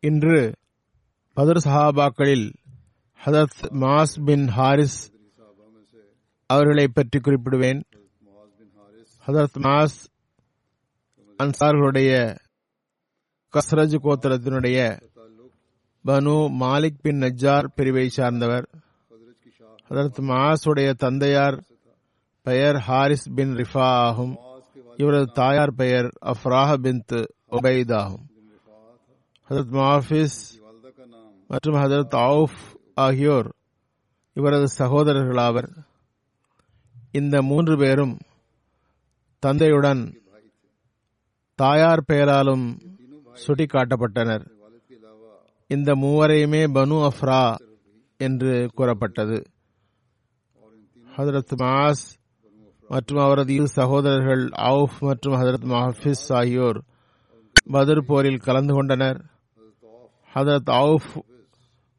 இன்று பதர் சஹாபாக்களில் ஹதத் mass bin Harith அவர்களை பற்றி குறிப்பிடுவேன். ஹதரத் மாஸ் அன்சார்களுடைய கஸ்ரஜ் கோத்திரத்தினுடைய பனு மாலிக் பின் நஜார் பிரிவை சார்ந்தவர். ஹதரத் உடைய தந்தையார் பெயர் ஹாரிஸ் பின் ரிஃபா ஆகும். இவரது தாயார் பெயர் அஃப்ராஹ பின்த் ஒபைத் ஆகும் ஹதரத் மாஃபிஸ் மற்றும் ஹதரத் ஆஃப் ஆகியோர் இவரது சகோதரர்களாவர். இந்த மூன்று பேரும் தந்தையுடன் தாயார் பெயராலும் சுட்டிக்காட்டப்பட்டனர். இந்த மூவரையுமே பனு அஃப்ரா என்று கூறப்பட்டது. ஹதரத் மாஸ் மற்றும் அவரது இரு சகோதரர்கள் அவுஃப் மற்றும் ஹதரத் மஹபிஸ் ஆகியோர் பதர் போரில் கலந்து கொண்டனர். ஹதரத் அவுஃப்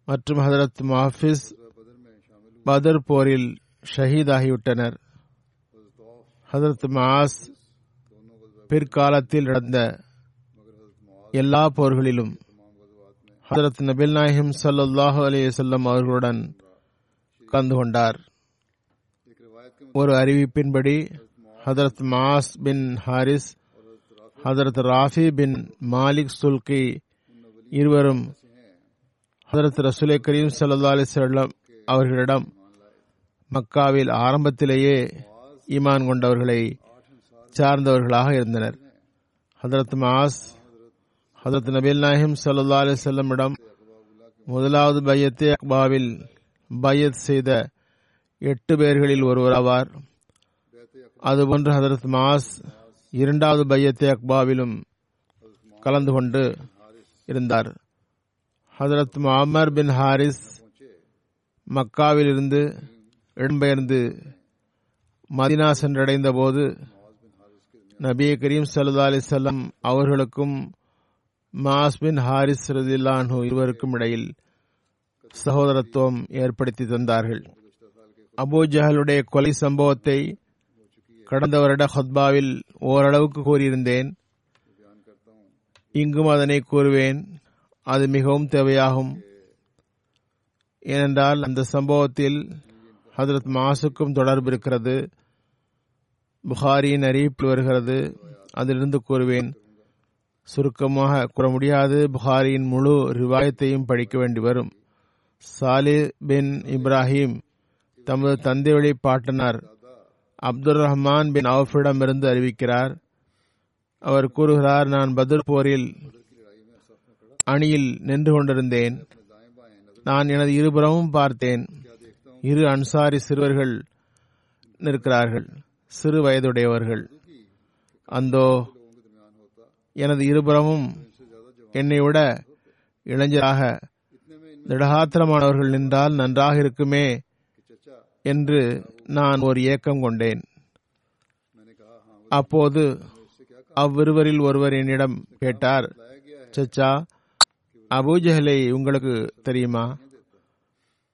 மற்றும் ஹதரத் மஹபிஸ் பதர் போரில் ஷஹீதாகிவிட்டனர். ஹதரத் மாஸ் பிற்காலத்தில் நடந்த எல்லா போர்களிலும் ஹதரத் நபில் நாயிம் சல்லாஹூ அலையம் அவர்களுடன் கலந்து கொண்டார். ஒரு அறிவிப்பின்படி ஹதரத் மாஸ் பின் ஹாரிஸ் ஹதரத் ராஃபி பின் மாலிக் சுல்கி இருவரும் ஹதரத் ரசூலை கரீம் சல்லா அலிசல்லம் அவர்களிடம் மக்காவில் ஆரம்பத்திலேயே ஈமான் கொண்டவர்களை சார்ந்தவர்களாக இருந்தனர். ஹதரத் மாஸ் ஹதரத் நபீல் நாஹிம் சல்லா அலிசல்லமிடம் முதலாவது பையத்தே அக்பாவில் பையத் செய்த எட்டு பேர்களில் ஒருவராவார் அதுபோன்று ஹதரத் மாஸ் இரண்டாவது பையத்தே அக்பாவிலும் கலந்து கொண்டு இருந்தார். ஹதரத் மாமர் பின் ஹாரிஸ் மக்காவில் இருந்து இடம்பெயர்ந்து மதினா சென்றடைந்த போது நபி கரீம் சல்லா அலிசல்லாம் அவர்களுக்கும் மாஸ் பின் ஹாரிஸ் ரதில்லான்ஹு இருவருக்கும் இடையில் சகோதரத்துவம் ஏற்படுத்தி தந்தார்கள். அபுஜஹலுடைய கொலை சம்பவத்தை கடந்த வருட ஹத்பாவில் ஓரளவுக்கு கூறியிருந்தேன். இங்கும் அதனை கூறுவேன். அது மிகவும் தேவையாகும். ஏனென்றால் அந்த சம்பவத்தில் ஹதரத் மாசுக்கும் தொடர்பு இருக்கிறது. புகாரியின் அறிவிப்பில் வருகிறது. அதிலிருந்து கூறுவேன். சுருக்கமாக கூற முடியாது. புகாரியின் முழு ரிவாயத்தையும் படிக்க வேண்டி வரும். சாலி பின் இப்ராஹிம் தமது தந்தை வழி பாட்டனார் அப்துல் ரஹ்மான் பின் அவுஃபிடமிருந்து அறிவிக்கிறார். அவர் கூறுகிறார் நான் பத்ர் போரில் அணியில் நின்று கொண்டிருந்தேன். நான் எனது இருபுறமும் பார்த்தேன். இரு அன்சாரி சிறுவர்கள் நிற்கிறார்கள். சிறு வயதுடையவர்கள். அந்தோ எனது இருபுறமும் என்னை விட இளைஞராக திடகாத்திரமானவர்கள் நின்றால் நன்றாக இருக்குமே. என்று நான் ஒரு ஏக்கம் கொண்டேன். அப்போது அவ்விருவரில் ஒருவர் என்னிடம் கேட்டார் சச்சா அபூஜஹலை உங்களுக்கு தெரியுமா?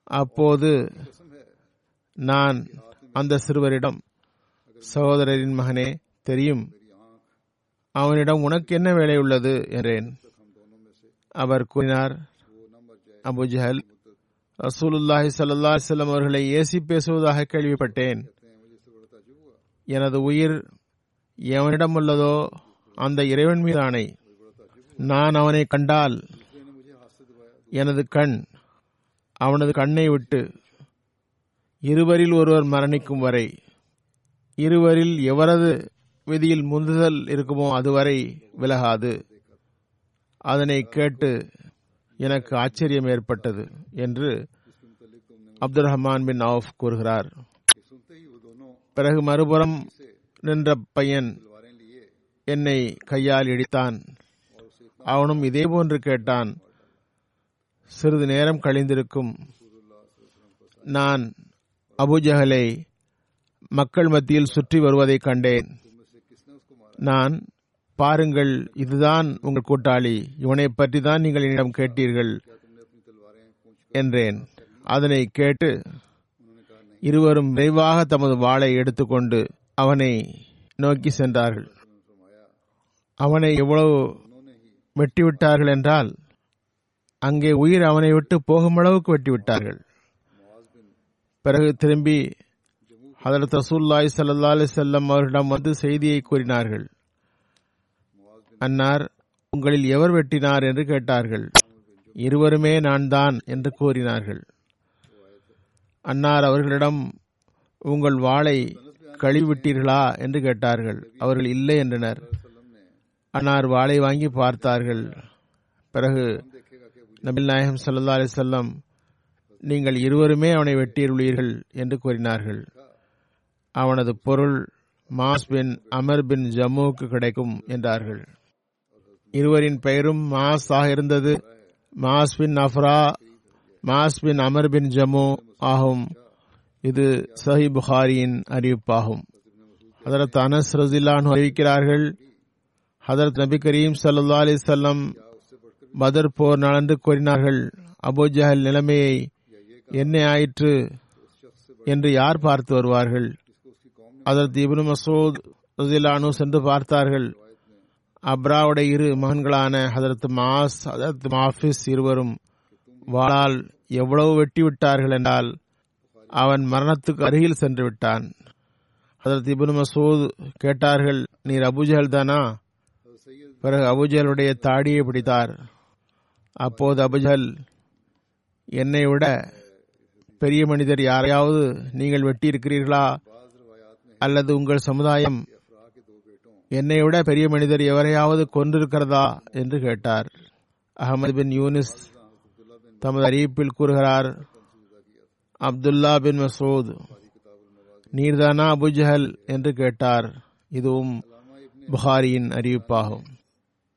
அப்போது நான் அந்த சிறுவரிடம் சகோதரரின் மகனே தெரியும். அவனிடம் உனக்கு என்ன வேலை உள்ளது? என்றேன். அவர் கூறினார் அபுஜஹல் ரசூலுல்லாஹி சல்லா செல்லம் அவர்களை ஏசி பேசுவதாக கேள்விப்பட்டேன். எனது உயிர் எவனிடம் உள்ளதோ அந்த இறைவன் மீது ஆணை நான் அவனை கண்டால் எனது கண் அவனது கண்ணை விட்டு இருவரில் ஒருவர் மரணிக்கும் வரை இருவரில் எவரது விதியில் முந்துதல் இருக்குமோ அதுவரை விலகாது. அதனை கேட்டு எனக்கு ஆச்சரியம் ஏற்பட்டது என்று அப்துல் ரஹ்மான் பின் ஆஃப் கூறுகிறார். பிறகு மறுபுறம் நின்ற பையன் என்னை கையால் இடித்தான். அவனும் இதே போன்று கேட்டான் சிறிது நேரம் கழிந்திருக்கும். நான் அபுஜஹலை மக்கள் மத்தியில் சுற்றி வருவதைக் கண்டேன். நான் பாருங்கள் இதுதான் உங்கள் கூட்டாளி. இவனை பற்றி தான் நீங்கள் என்னிடம் கேட்டீர்கள் என்றேன். அதனை கேட்டு இருவரும் விரைவாக தமது வாளை எடுத்துக்கொண்டு அவனை நோக்கி சென்றார்கள். அவனை எவ்வளவு வெட்டிவிட்டார்கள் என்றால் அங்கே உயிர் அவனை விட்டு போகும் அளவுக்கு வெட்டிவிட்டார்கள். பிறகு திரும்பி ஹதரத் ரசூல்லாய் சல்லா அலி செல்லம் அவர்களிடம் வந்து செய்தியை கூறினார்கள். அன்னார் உங்களில் எவர் வெட்டினார்? என்று கேட்டார்கள். இருவருமே நான் தான் என்று கூறினார்கள். அன்னார் அவர்களிடம் உங்கள் வாளை கழிவிட்டீர்களா என்று கேட்டார்கள். அவர்கள் இல்லை என்றனர். அன்னார் வாளை வாங்கி பார்த்தார்கள். பிறகு நபில் நாயகம் சல்லா அலி செல்லம் நீங்கள் இருவருமே அவனை வெட்டியுள்ளீர்கள் என்று கூறினார்கள். அவனது பொருள் மாஸ் பின் அமர் பின் ஜம்முவுக்கு கிடைக்கும் என்றார்கள். இருவரின் பெயரும் மாஸ் ஆக இருந்தது. மாஸ் பின் அஃப்ரா மாஸ் பின் அமர் பின் ஜம்மு ஆகும். இது சஹி புகாரியின் அறிவிப்பாகும். ஹதரத் அனஸ் ரசிலான் அறிவிக்கிறார்கள் ஹதரத் நபி கரீம் சல்லா அலி சொல்லம் பதர் போர் நடந்து கூறினார்கள் அபோஜஹல் நிலைமையை என்ன ஆயிற்று என்று யார் பார்த்து வருவார்கள்? அதற்கு இப்னு மசூத் ரசிலானு சென்று பார்த்தார்கள். அப்ராவுடைய இரு மகன்களான ஹதரத் மாஸ் ஹதரத் மாஃபிஸ் இருவரும் வாளால் எவ்வளவு வெட்டி விட்டார்கள் என்றால் அவன் மரணத்துக்கு அருகில் சென்று விட்டான். ஹதரத் இப்னு மசூத் கேட்டார்கள் நீர் அபுஜஹல் தானா? பிறகு அபுஜலுடைய தாடியை பிடித்தார். அப்போது அபுஜல் என்னை விட பெரிய மனிதர் யாரையாவது நீங்கள் வெட்டியிருக்கிறீர்களா? அல்லது உங்கள் சமுதாயம் என்னை விட பெரிய மனிதர் எவரையாவது கொன்றிருக்கிறதா என்று கேட்டார். அகமது பின் யூனிஸ் தமது அறிவிப்பில் கூறுகிறார் அப்துல்லா பின் மசூத் நீர்தானா அபுஜஹல் என்று கேட்டார். இதுவும் புகாரியின் அறிவிப்பாகும்.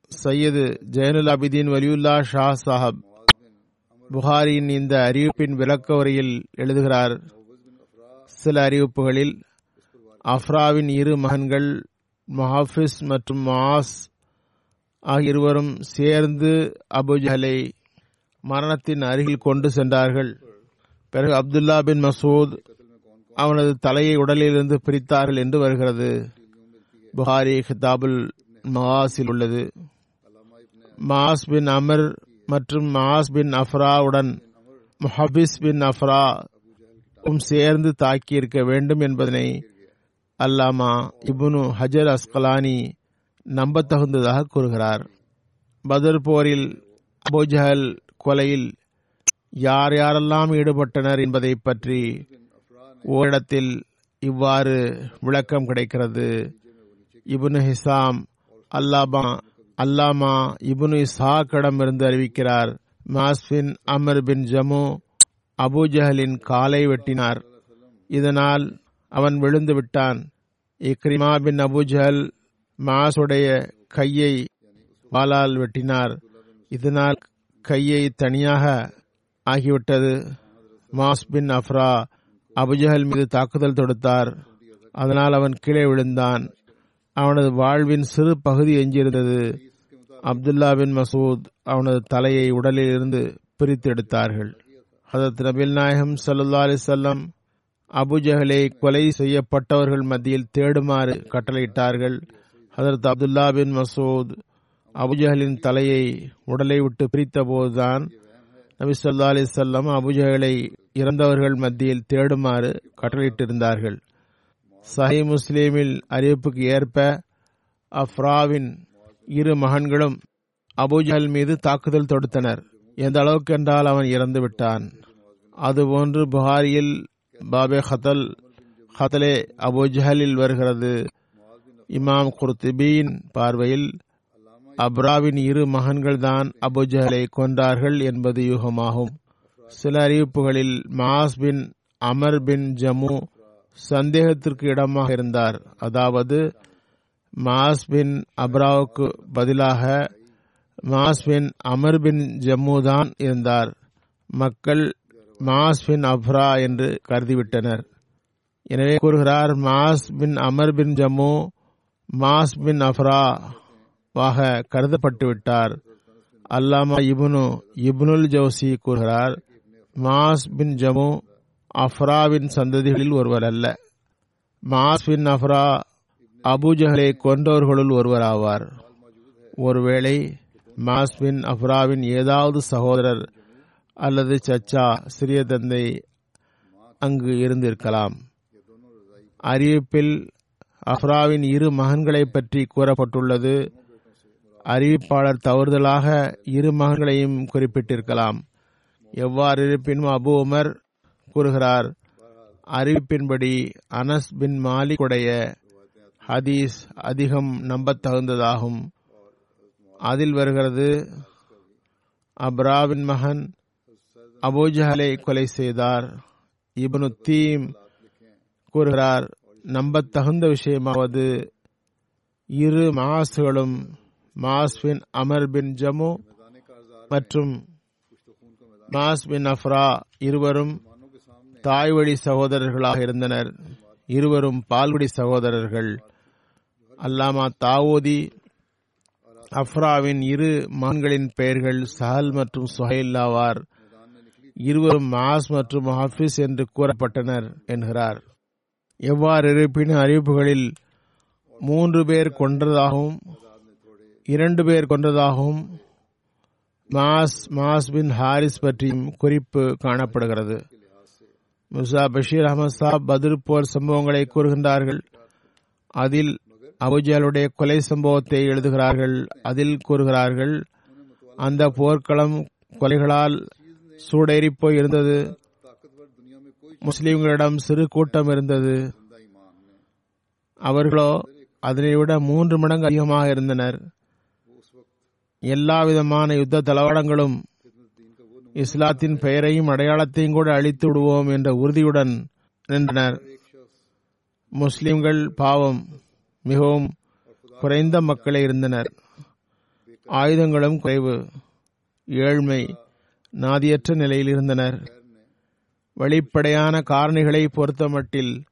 சையது ஜெயனுல் அபிதீன் வலியுல்லா ஷா சாஹப் புகாரியின் இந்த அறிவிப்பின் விளக்க உரையில் எழுதுகிறார் சில அறிவிப்புகளில் அஃப்ராவின் இரு மகன்கள் மஹாஃபிஸ் மற்றும் மாஸ் ஆகிய இருவரும் சேர்ந்து அபுஜஹலை மரணத்தின் அருகில் கொண்டு சென்றார்கள். பிறகு அப்துல்லா பின் மசூத் அவனது தலையை உடலிலிருந்து பிரித்தார்கள் என்று வருகிறது. புகாரி ஹிதாபுல் மகாஸில் உள்ளது. மாஸ் பின் அமர் மற்றும் மாஸ் பின் அஃப்ராவுடன் முஹபிஸ் பின் அஃப்ரா சேர்ந்து தாக்கியிருக்க வேண்டும் என்பதனை அல்லாமா இபுனு ஹஜர் அஸ்கலானி நம்பத்தகுந்ததாக கூறுகிறார். பதர் போரில் அபோஜஹல் கொலையில் யார் யாரெல்லாம் ஈடுபட்டனர் என்பதை பற்றி ஓரிடத்தில் இவ்வாறு விளக்கம் கிடைக்கிறது. இபுனு ஹிசாம் அல்லாமா அல்லாமா இபுனு இசாக்கிடம் இருந்து அறிவிக்கிறார். மாஸ்பின் அமர் பின் ஜமு அபுஜஹலின் காலை வெட்டினார். இதனால் அவன் விழுந்து விட்டான். இக்ரிமா பின் அபுஜஹல் மாசுடைய கையை வாளால் வெட்டினார். இதனால் கையை தனியாக ஆகிவிட்டது. மாஸ் பின் அஃப்ரா அபுஜஹல் மீது தாக்குதல் தொடுத்தார். அதனால் அவன் கீழே விழுந்தான். அவனது வாழ்வின் சிறு பகுதி எஞ்சியிருந்தது. அப்துல்லா பின் மசூத் அவனது தலையை உடலில் இருந்து பிரித்து எடுத்தார்கள். ஹதரத் நபில் நாயகம் சல்லா அலிசல்லம் அபுஜஹலை கொலை செய்யப்பட்டவர்கள் மத்தியில் தேடுமாறு கட்டளையிட்டார்கள். ஹதரத் அப்துல்லா பின் மசூத் அபுஜஹலின் தலையை உடலை விட்டு பிரித்தபோதுதான் நபி சொல்லா அலிசல்லம் அபுஜஹலை இறந்தவர்கள் மத்தியில் தேடுமாறு கட்டளையிட்டிருந்தார்கள். சஹி முஸ்லீமில் அறிவிப்புக்கு ஏற்ப அஃப்ராவின் இரு மகன்களும் அபுஜஹல் மீது தாக்குதல் தொடுத்தனர். எந்த அளவுக்கு என்றால் அவன் இறந்து விட்டான் அதுபோன்று புகாரியில் பாபே ஹதல் அபு ஜஹலில் வருகிறது. இமாம் குர்திபியின் பார்வையில் அப்ராவின் இரு மகன்கள் தான் அபுஜஹலை கொன்றார்கள் என்பது யூகமாகும். சில அறிவிப்புகளில் மாஸ் பின் அமர் பின் ஜமு சந்தேகத்திற்கு இடமாக இருந்தார். அதாவது மாஸ் பின் அப்ராவுக்கு பதிலாக Muadh bin Amr bin Jamuh தான் இருந்தார். மக்கள் மாஸ் பின் அப்ரா என்று கருதிவிட்டனர். எனவே கூறுகிறார் மாஸ் பின் அமர் பின் ஜம்மு மாஸ் பின் அஃப்ரா வாக கருதப்பட்டு விட்டார் அல்லாமா இபுனு இப்னுல் ஜோசி கூறுகிறார் மாஸ் பின் ஜமு அஃப்ராவின் சந்ததிகளில் ஒருவர் அல்ல. மாஸ் பின் அஃப்ரா அபுஜஹலை கொன்றவர்களுள் ஒருவர் ஆவார் ஒருவேளை மாஸ் பின் அஃப்ராவின் ஏதாவது சகோதரர் அல்லது சச்சா சிறிய தந்தை அங்கு இருந்திருக்கலாம். அறிவிப்பில் அஃப்ராவின் இரு மகன்களை பற்றி கூறப்பட்டுள்ளது. அறிவிப்பாளர் தவறுதலாக இரு மகன்களையும் குறிப்பிட்டிருக்கலாம். எவ்வாறு இருப்பினும் அபு உமர் கூறுகிறார் அறிவிப்பின்படி அனஸ் பின் மாலிக்குடைய ஹதீஸ் அதிகம் நம்பத்தகுந்ததாகும். அதில் வருகிறது அப்ராவின் மகன் அபூஜஹலை கொலை செய்தார். இபனு தீம் கூறுகிறார் நம்பத்தகுந்த விஷயமாவது இரு மாசுகளும் மாஸ் பின் அமர் பின் ஜமு மற்றும் மாஸ் பின் அஃப்ரா இருவரும் தாய்வழி சகோதரர்களாக இருந்தனர். இருவரும் பால்வடி சகோதரர்கள். அல்லாமா தாவூதி அஃப்ராவின் இரு மகன்களின் பெயர்கள் சஹல் மற்றும் சுஹைல் ஆவார். இருவரும் மாஸ் மற்றும் ஹாஃபிஸ் என்று கூறப்பட்டனர் என்கிறார். எவ்வாறு இருப்பினும் அறிவிப்புகளில் மூன்று பேர் கொன்றதாகவும் இரண்டு பேர் கொன்றதாகவும் மாஸ் மாஸ் பின் ஹாரிஸ் பற்றியும் குறிப்பு காணப்படுகிறது. முசா பஷீர் அகமது சாப் பதில் போர் சம்பவங்களை கூறுகின்றார்கள். அதில் அபுஜாலுடைய கொலை சம்பவத்தை எழுதுகிறார்கள். அதில் கூறுகிறார்கள் அந்த போர்க்களம் கொலைகளால் சூடேறி போய் இருந்தது. முஸ்லிம்களிடம் சிறு கூட்டம் இருந்தது. அவர்களோ அதனை விட மூன்று மடங்கு அதிகமாக இருந்தனர். எல்லா விதமான யுத்த தளவாடங்களும் இஸ்லாத்தின் பெயரையும் அடையாளத்தையும் கூட அழித்து விடுவோம் என்ற உறுதியுடன் நின்றனர். முஸ்லிம்கள் பாவம் மிகவும் குறைந்த மக்களே இருந்தனர். ஆயுதங்களும் குறைவு ஏழ்மை நாதியற்ற நிலையில் இருந்தனர் வெளிப்படையான காரணிகளை பொறுத்தமட்டில்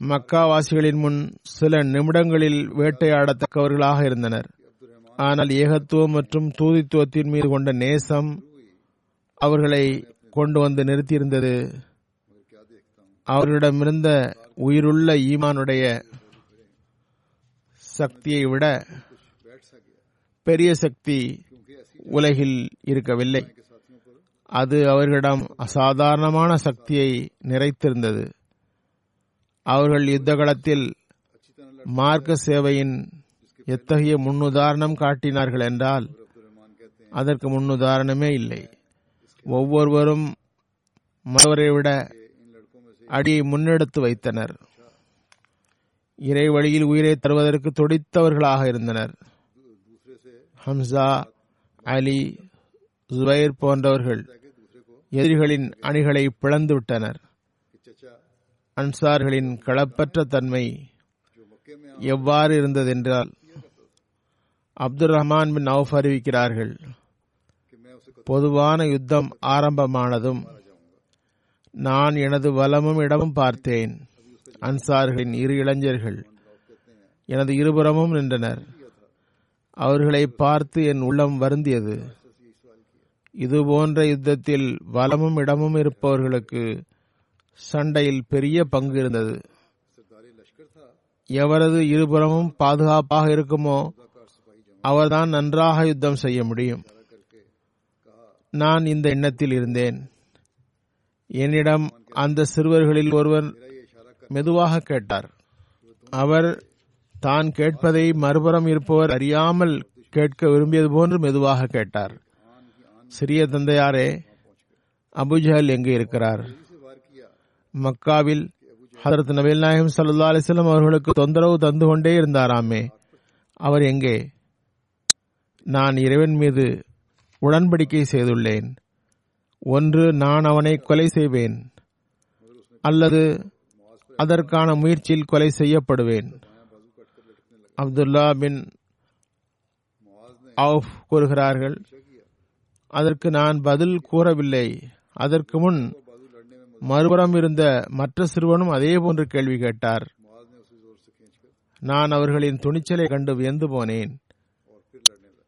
மக்காவாசிகளின் முன் சில நிமிடங்களில் வேட்டையாடத்தக்கவர்களாக இருந்தனர். ஆனால் ஏகத்துவம் மற்றும் தூதித்துவத்தின் மீது கொண்ட நேசம் அவர்களை கொண்டு வந்து நிறுத்தியிருந்தது. அவர்களிடமிருந்த உயிருள்ள ஈமானுடைய சக்தியை விட பெரிய சக்தி உலகில் இருக்கவில்லை. அது அவர்களிடம் அசாதாரணமான சக்தியை நிறைத்திருந்தது. அவர்கள் யுத்த களத்தில் மார்க்க சேவையின் எத்தகைய முன்னுதாரணம் காட்டினார்கள் என்றால் அதற்கு முன்னுதாரணமே இல்லை. ஒவ்வொருவரும் மற்றவரை விட அடியை முன்னெடுத்து வைத்தனர். இறை வழியில் உயிரை தருவதற்கு துடித்தவர்களாக இருந்தனர். ஹம்சா அலி ஜுபைர் போன்றவர்கள் எதிரிகளின் அணிகளை பிளந்து விட்டனர் அன்சார்களின் களப்பற்ற தன்மை எவ்வாறு இருந்ததென்றால் அப்துல் ரஹ்மான் பின் அவுஃப் அறிவிக்கிறார்கள் பொதுவான யுத்தம் ஆரம்பமானதும் நான் எனது வலமும் இடமும் பார்த்தேன். அன்சார்களின் இரு இளைஞர்கள் எனது இருபுறமும் நின்றனர். அவர்களை பார்த்து என் உள்ளம் வருந்தியது. இது போன்ற யுத்தத்தில் வலமும் இடமும் இருப்பவர்களுக்கு சண்டையில் பெரிய பங்கு இருந்தது. எவரது இருபுறமும் பாதுகாப்பாக இருக்குமோ அவர்தான் நன்றாக யுத்தம் செய்ய முடியும். நான் இந்த எண்ணத்தில் இருந்தேன். என்னிடம் அந்த சிறுவர்களில் ஒருவர் மெதுவாக கேட்டார். அவர் தான் கேட்பதை மறுபுறம் இருப்பவர் அறியாமல் கேட்க விரும்பியது போன்று மெதுவாக கேட்டார். சிறிய தந்தையாரே அபுஜஹல் எங்கே இருக்கிறார்? மக்காவில் ஹதரத் நபீல் நாயகம் சல்லா அலிஸ்லாம் அவர்களுக்கு தொந்தரவு தந்து கொண்டே இருந்தாராமே. அவர் எங்கே? நான் இறைவன் மீது உடன்படிக்கை செய்துள்ளேன். ஒன்று நான் அவனை கொலை செய்வேன். அல்லது அதற்கான முயற்சியில் கொலை செய்யப்படுவேன். அப்துல்லா பின் அவுஃப் கூறுகிறார்கள் அதற்கு நான் பதில் கூறவில்லை. அதற்கு முன் மறுபுறம் இருந்த மற்ற சிறுவனும் அதே போன்று கேள்வி கேட்டார். நான் அவர்களின் துணிச்சலை கண்டு வியந்து போனேன்.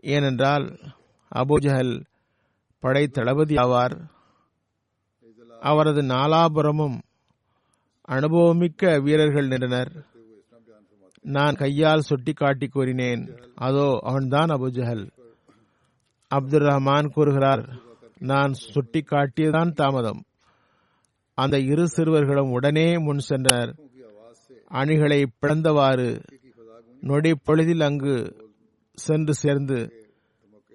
ஏனென்றால் அபுஜஹல் படை தளபதி ஆவார். அவரது நாலாபுரமும் அனுபவமிக்க வீரர்கள் நின்றனர். நான் கையால் சுட்டி காட்டி கூறினேன் அதோ அவன்தான் அபுஜஹல் அப்துல் ரஹ்மான் கூறுகிறார் நான் சுட்டி காட்டியதான் தாமதம். அந்த இரு சிறுவர்களும் உடனே முன் சென்றனர். அணிகளை பிளந்தவாறு நொடி பொழுதில் அங்கு சென்று சேர்ந்து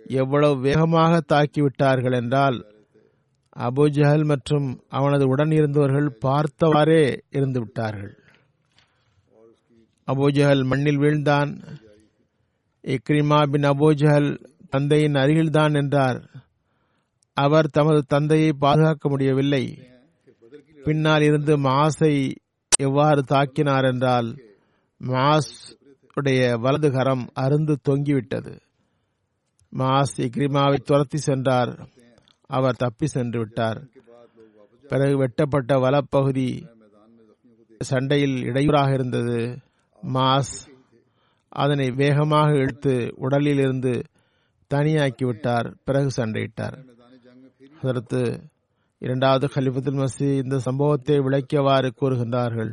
எவ்வளவு வேகமாக தாக்கிவிட்டார்கள் என்றால் அபுஜஹல் மற்றும் அவனது உடன் இருந்தவர்கள் பார்த்தவாறே இருந்து விட்டார்கள். அபுஜஹல் மண்ணில் வீழ்ந்தான். இக்ரிமா பின் அபுஜஹல் தந்தையின் அருகில்தான் என்றார் அவர் தமது தந்தையை பாதுகாக்க முடியவில்லை. பின்னால் இருந்து மாஸை எவ்வாறு தாக்கினார் என்றால் மாஸ் உடைய வலது கரம் அருந்து தொங்கிவிட்டது. மாஸ் இக்ரிமாவை துரத்தி சென்றார். அவர் தப்பி சென்று விட்டார். பிறகு வெட்டப்பட்ட வலப்பகுதி சண்டையில் இடையூறாக இருந்தது. மாஸ் அதனை வேகமாக இழுத்து உடலில் இருந்து தனியாக்கிவிட்டார் பிறகு சண்டையிட்டார். அதற்கு இரண்டாவது கலிபத்துல் மசி இந்த சம்பவத்தை விளக்கியவாறு கூறுகின்றார்கள்.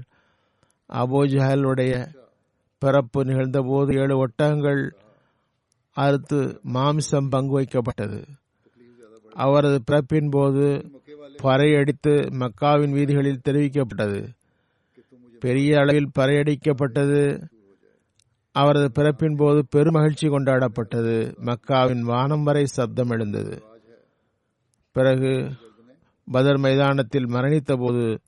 அபோஜஹலுடைய பிறப்பு நிகழ்ந்த போது ஏழு ஒட்டகங்கள் அறுத்து மாம்சம் பங்கு வைக்கப்பட்டது அவரது பிறப்பின் போது பறையடித்து மக்காவின் வீதிகளில் தெரிவிக்கப்பட்டது. பெரிய அளவில் பறையடிக்கப்பட்டது. அவரது பிறப்பின் போது பெருமகிழ்ச்சி கொண்டாடப்பட்டது. மக்காவின் வானம் வரை சப்தம் எழுந்தது. பிறகு பதர் மைதானத்தில் மரணித்த போது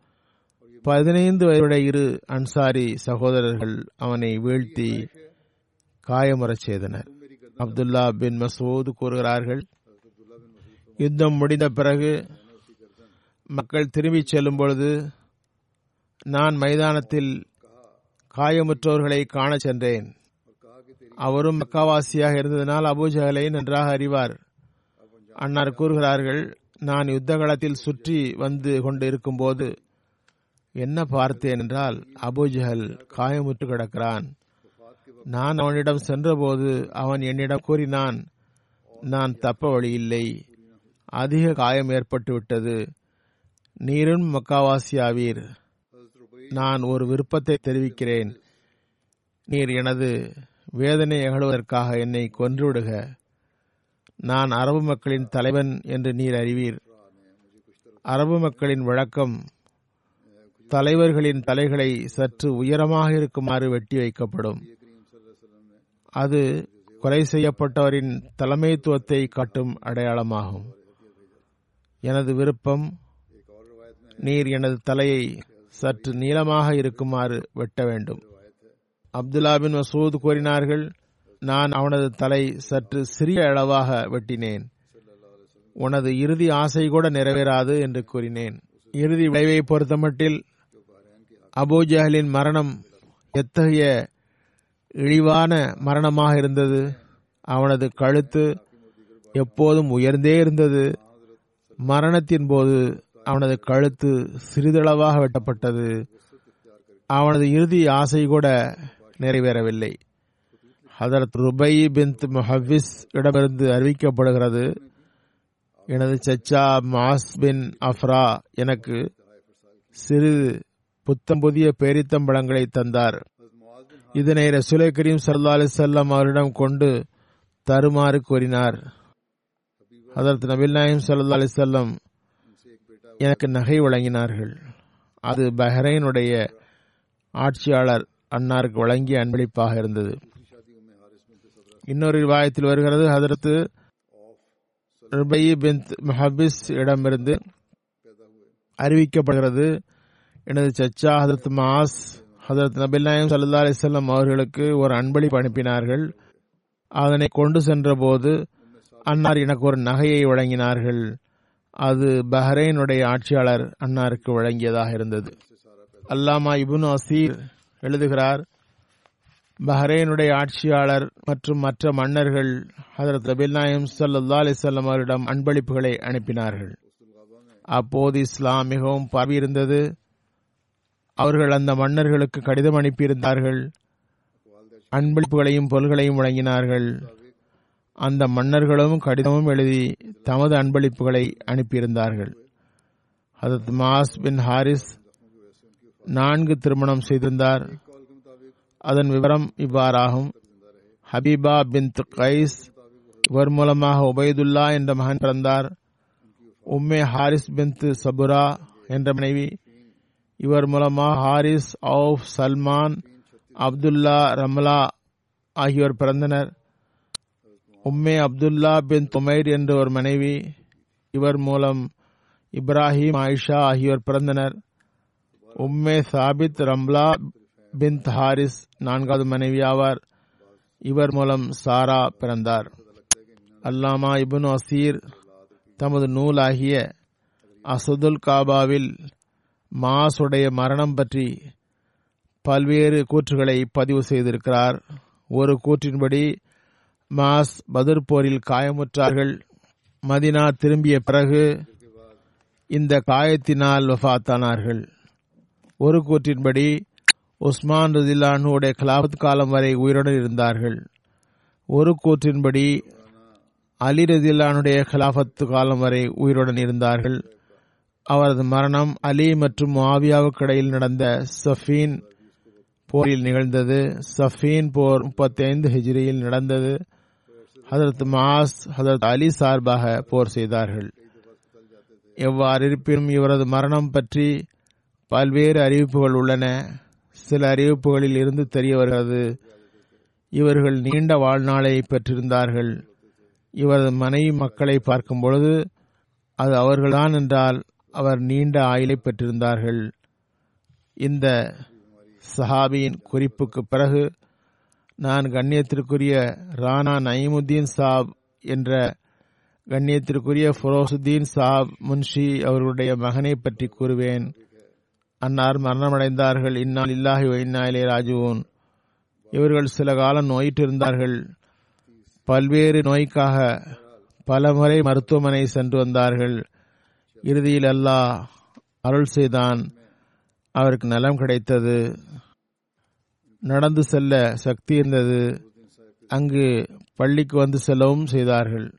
பதினைந்து வயதுடைய இரு அன்சாரி சகோதரர்கள் அவனை வீழ்த்தி காயமுறச் செய்தனர். அப்துல்லா பின் மசூத் கூறுகிறார்கள் யுத்தம் முடிந்த பிறகு மக்கள் திரும்பிச் செல்லும் பொழுது நான் மைதானத்தில் காயமுற்றோர்களை காண சென்றேன். அவரும் மக்காவாசியாக இருந்ததனால் அபூஜகலை நன்றாக அறிவார். அன்னார் கூறுகிறார்கள் நான் யுத்த காலத்தில் சுற்றி வந்து கொண்டு இருக்கும்போது என்ன பார்த்தேன் என்றால் அபூஜஹல் காயமுற்று கிடக்கிறான். நான் அவனிடம் சென்றபோது அவன் என்னிடம் கூறினான் நான் தப்ப வழியில்லை. அதிக காயம் ஏற்பட்டு விட்டது நீரும் மக்காவாசியாவீர் நான் ஒரு விருப்பத்தை தெரிவிக்கிறேன். நீர் எனது வேதனை அகழுவதற்காக என்னை கொன்றுவிடுக. நான் அரபு மக்களின் தலைவன் என்று நீர் அறிவீர். அரபு மக்களின் வழக்கம் தலைவர்களின் தலைகளை சற்று உயரமாக இருக்குமாறு வெட்டி வைக்கப்படும். அது கொலை செய்யப்பட்டவரின் தலைமைத்துவத்தை காட்டும் அடையாளமாகும். எனது விருப்பம் நீர் எனது தலையை சற்று நீளமாக இருக்குமாறு வெட்ட வேண்டும். அப்துல்லா பின் மசூத் கூறினார்கள் நான் அவனது தலை சற்று சிறிய அளவாக வெட்டினேன். உனது இறுதி ஆசை கூட நிறைவேறாது என்று கூறினேன். இறுதி விளைவை பொறுத்தமட்டில் அபூஜஹலின் மரணம் எத்தகைய இழிவான மரணமாக இருந்தது? அவனது கழுத்து எப்போதும் உயர்ந்தே இருந்தது. மரணத்தின் போது அவனது கழுத்து சிறிதளவாக வெட்டப்பட்டது. அவனது இறுதி ஆசை கூட நிறைவேறவில்லை. ஹதரத் ருபை பிந்த் முஹவிஸ் இடமிருந்து அறிவிக்கப்படுகிறது எனது சச்சா மாஸ் பின் அஃப்ரா எனக்கு சிறிது புத்தம் புதிய பேரித்தம்பழங்களை தந்தார். இதனை ரசூலை கரீம் சல்லா அலிசல்லாம் அவரிடம் கொண்டு தருமாறு கூறினார் அதற்கு நபில் நாயம் சல்லா அலிசல்லம் எனக்கு நகை வழங்கினார்கள். அது பஹ்ரைனுடைய ஆட்சியாளர் அன்னாருக்கு வழங்கிய அன்பளிப்பாக இருந்தது. இன்னொரு வாயத்தில் வருகிறது ஹதரத்து ருபை பின் மஹபிஸ் இடமிருந்து அறிவிக்கப்படுகிறது. எனது சச்சா ஹதரத் மாஸ் ஹதரத் நபில் நாயம் சல்லா அலிசல்லாம் அவர்களுக்கு ஒரு அன்பளிப்பு அனுப்பினார்கள். அதனை கொண்டு சென்ற போது அன்னார் எனக்கு ஒரு நகையை வழங்கினார்கள். அது பஹ்ரைனுடைய ஆட்சியாளர் அன்னாருக்கு வழங்கியதாக இருந்தது. அல்லாமா இபுன் அசீர் எழுதுகிறார் பஹ்ரைனுடைய ஆட்சியாளர் மற்றும் மற்ற மன்னர்கள் ஹதரத் நபில் நாயம் சல்லா அலிசல்லம் அவரிடம் அன்பளிப்புகளை அனுப்பினார்கள். அப்போது இஸ்லாம் மிகவும் பரவியிருந்தது அவர்கள் அந்த மன்னர்களுக்கு கடிதம் அனுப்பியிருந்தார்கள். அன்பளிப்புகளையும் பொருள்களையும் வழங்கினார்கள். அந்த மன்னர்களும் கடிதமும் எழுதி தமது அன்பளிப்புகளை அனுப்பியிருந்தார்கள். ஹதத் மாஸ் பின் ஹாரிஸ் நான்கு திருமணம் செய்திருந்தார். அதன் விவரம் இவ்வாறாகும். ஹபீபா பின் கைஸ் இவர் மூலமாக உபயதுல்லா என்ற மகன் பிறந்தார். உம்மே ஹாரிஸ் பின் சபுரா என்ற மனைவி. இவர் மூலமாக Haris Awf Salman Abdullah Ramla ஆகியோர் பிறந்தனர். உம்மே அப்துல்லா பின் துமைர் என்ற ஒரு மனைவி. இவர் மூலம் இப்ராஹிம் ஆயிஷா ஆகியோர் பிறந்தனர். உம்மே சாபித் ரம்லா பின் ஹாரிஸ் நான்காவது மனைவி ஆவார். இவர் மூலம் சாரா பிறந்தார். அல்லாமா இபுன் அசீர் தமது நூலாகிய அசதுல் காபாவில் மாசுடைய மரணம் பற்றி பல்வேறு கூற்றுகளை பதிவு செய்திருக்கிறார். ஒரு கூற்றின்படி மாஸ் பதர் போரில் காயமுற்றார்கள். மதினா திரும்பிய பிறகு இந்த காயத்தினால் வஃத்தானார்கள். ஒரு கூற்றின்படி உஸ்மான் ரதில்லானுடைய கலாபத் காலம் வரை உயிருடன் இருந்தார்கள். ஒரு கூற்றின்படி அலி ரதில்லானுடைய கலாபத்து காலம் வரை உயிருடன் இருந்தார்கள். அவரது மரணம் அலி மற்றும் மாவியாவுக்கு இடையில் நடந்த சஃபீன் போரில் நிகழ்ந்தது. சஃபீன் போர் முப்பத்தி ஐந்து ஹிஜ்ரியில் நடந்தது. ஹதரத் மாஸ் ஹதரத் அலி சார்பாக போர் செய்தார்கள். எவ்வாறு இருப்பினும் இவரது மரணம் பற்றி பல்வேறு அறிவிப்புகள் உள்ளன. சில அறிவிப்புகளில் இருந்து தெரிய வருகிறது இவர்கள் நீண்ட வாழ்நாளை பெற்றிருந்தார்கள். இவரது மனைவி மக்களை பார்க்கும் பொழுது அது அவர்கள்தான் என்றால் அவர் நீண்ட ஆயுளை பெற்றிருந்தார்கள். இந்த சஹாபியின் குறிப்புக்கு பிறகு நான் கண்ணியத்திற்குரிய ராணா நயீமுத்தீன் சாப் என்ற கண்ணியத்திற்குரிய ஃபரோசுதீன் சாப் முன்ஷி அவர்களுடைய மகனை பற்றி கூறுவேன். அன்னார் மரணமடைந்தார்கள். இன்னால் இல்லாஹி இலே ராஜுவோன் இவர்கள் சில காலம் நோயிட்டிருந்தார்கள். பல்வேறு நோய்க்காக பலமுறை மருத்துவமனை சென்று வந்தார்கள். இறுதியில் அல்லாஹ் அருள் செய்தான். அவருக்கு நலம் கிடைத்தது. நடந்து செல்ல சக்தி இருந்தது. அங்கு பள்ளிக்கு வந்து செல்லவும் செய்தார்கள்.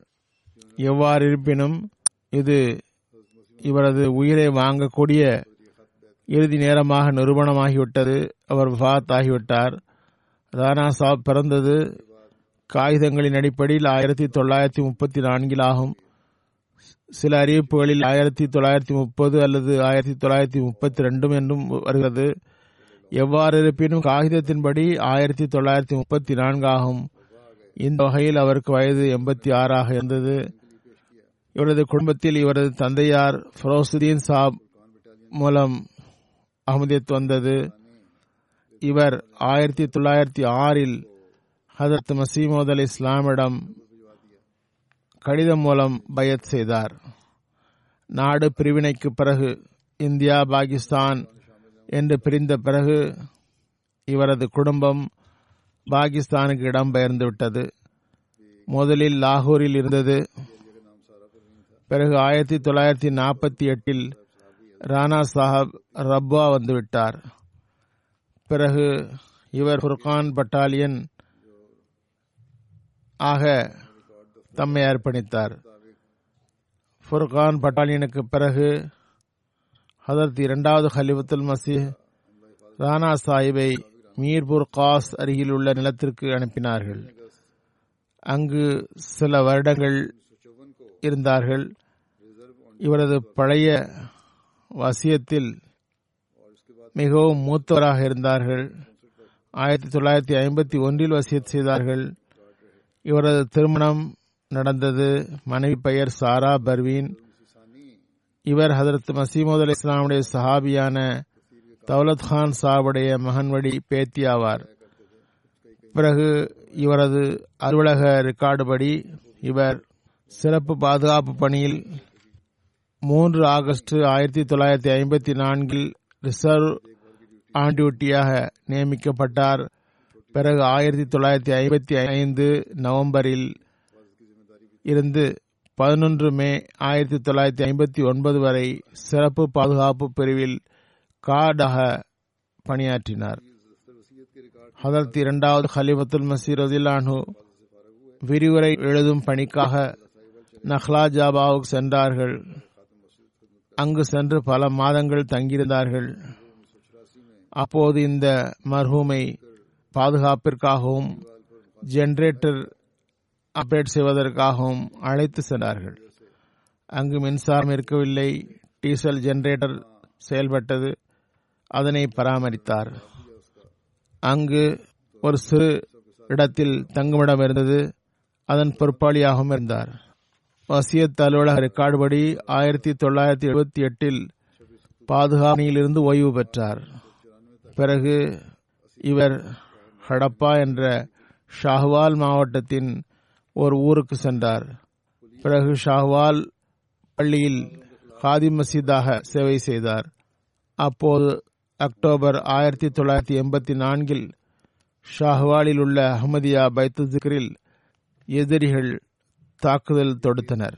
எவ்வாறு இருப்பினும் இது இவரது உயிரை வாங்கக்கூடிய இறுதி நேரமாக நிரூபணமாகிவிட்டது. அவர் வஃத் ஆகிவிட்டார் ரானா சாப் பிறந்தது. காகிதங்களின் அடிப்படையில் ஆயிரத்தி தொள்ளாயிரத்தி முப்பத்தி நான்கில் ஆகும். சில அறிவிப்புகளில் ஆயிரத்தி தொள்ளாயிரத்தி முப்பது அல்லது ஆயிரத்தி தொள்ளாயிரத்தி முப்பத்தி ரெண்டும் என்றும் வருகிறது. எவ்வாறு இருப்பினும் காகிதத்தின்படி ஆயிரத்தி தொள்ளாயிரத்தி முப்பத்தி நான்கு ஆகும் இந்த வகையில் அவருக்கு வயது எண்பத்தி ஆறாக இருந்தது. இவரது குடும்பத்தில் இவரது தந்தையார் ஃபரோசுதீன் சாப் மூலம் அகமதியத் வந்தது. இவர் ஆயிரத்தி தொள்ளாயிரத்தி ஆறில் ஹதரத் மசீமோத் அலி இஸ்லாமிடம் கடிதம் மூலம் பயத் செய்தார். நாடு பிரிவினைக்கு பிறகு இந்தியா பாகிஸ்தான் என்று பிரிந்த பிறகு இவரது குடும்பம் பாகிஸ்தானுக்கு இடம்பெயர்ந்து விட்டது முதலில் லாகூரில் இருந்தது. பிறகு ஆயிரத்தி தொள்ளாயிரத்தி நாற்பத்தி எட்டில் ராணா சாஹப் ரப்பா வந்துவிட்டார். பிறகு இவர் ஃபுர்கான் பட்டாலியன் ஆக தம்மை அர்ப்பணித்தார். ஃபுர்கான் பட்டாலியனுக்கு பிறகு ஹதரத் இரண்டாவது ஹலிஃபத்துல் மசீஹ் ராணா சாஹிபை மீர்பூர் காஸ் அருகில் உள்ள நிலத்திற்கு அனுப்பினார்கள். அங்கு சில வருடங்கள் இருந்தார்கள். இவரது பழைய வசியத்தில் மிகவும் மூத்தவராக இருந்தார்கள். ஆயிரத்தி தொள்ளாயிரத்தி ஐம்பத்தி ஒன்றில் வசியத் செய்தார்கள். இவரது திருமணம் நடந்தது. மனைவி பெயர் சாரா பர்வீன். இவர் ஹதரத் மசீமது அலி இஸ்லாமுடைய சஹாபியான தௌலத் கான் சாவுடைய மகன்வடி பேத்தி ஆவார். பிறகு இவரது அலுவலக ரெக்கார்டுபடி இவர் சிறப்பு பாதுகாப்பு பணியில் மூன்று ஆகஸ்ட் ஆயிரத்தி தொள்ளாயிரத்தி ஐம்பத்தி நான்கில் ரிசர்வ் ஆண்டியூட்டியாக நியமிக்கப்பட்டார். பிறகு ஆயிரத்தி தொள்ளாயிரத்தி ஐம்பத்தி ஐந்து நவம்பரில் இருந்து பதினொன்று மே ஆயிரத்தி தொள்ளாயிரத்தி ஐம்பத்தி ஒன்பது வரை சிறப்பு பாதுகாப்பு பிரிவில் காடாக பணியாற்றினார். ஹதரத் இரண்டாவது ஹலிபத்துல் மசீர் அதிலானு விரிவுரை எழுதும் பணிக்காக நஹ்லா ஜாபாவுக்கு சென்றார்கள். அங்கு சென்று பல மாதங்கள் தங்கியிருந்தார்கள். அப்போது இந்த மர்ஹூமை பாதுகாப்பிற்காகவும் ஜெனரேட்டர் அப்டேட் செய்வதற்காகவும் அழைத்து சென்றார்கள். அங்கு மின்சாரம் இருக்கவில்லை. டீசல் ஜெனரேட்டர் செயல்பட்டது. அதனை பராமரித்தார். அங்கு ஒரு சிறு இடத்தில் தங்குமிடம் இருந்தது. அதன் பொறுப்பாளியாகவும் இருந்தார். வசியத் அலுவலக ரெக்கார்டு படி ஆயிரத்தி தொள்ளாயிரத்தி எழுபத்தி எட்டில் பாதுகாப்பிலிருந்து ஓய்வு பெற்றார். பிறகு இவர் ஹடப்பா என்ற ஷாஹ்வால் மாவட்டத்தின் ஒரு ஊருக்கு சென்றார். பிறகு ஷாஹ்வால் பள்ளியில் காதி மசீதாக சேவை செய்தார். அப்போது அக்டோபர் ஆயிரத்தி தொள்ளாயிரத்தி எண்பத்தி நான்கில் ஷாஹ்வாலில் உள்ள அஹமதியா பைத்து ஜிக்ரில் எதிரிகள் தாக்குதல் தொடுத்தனர்.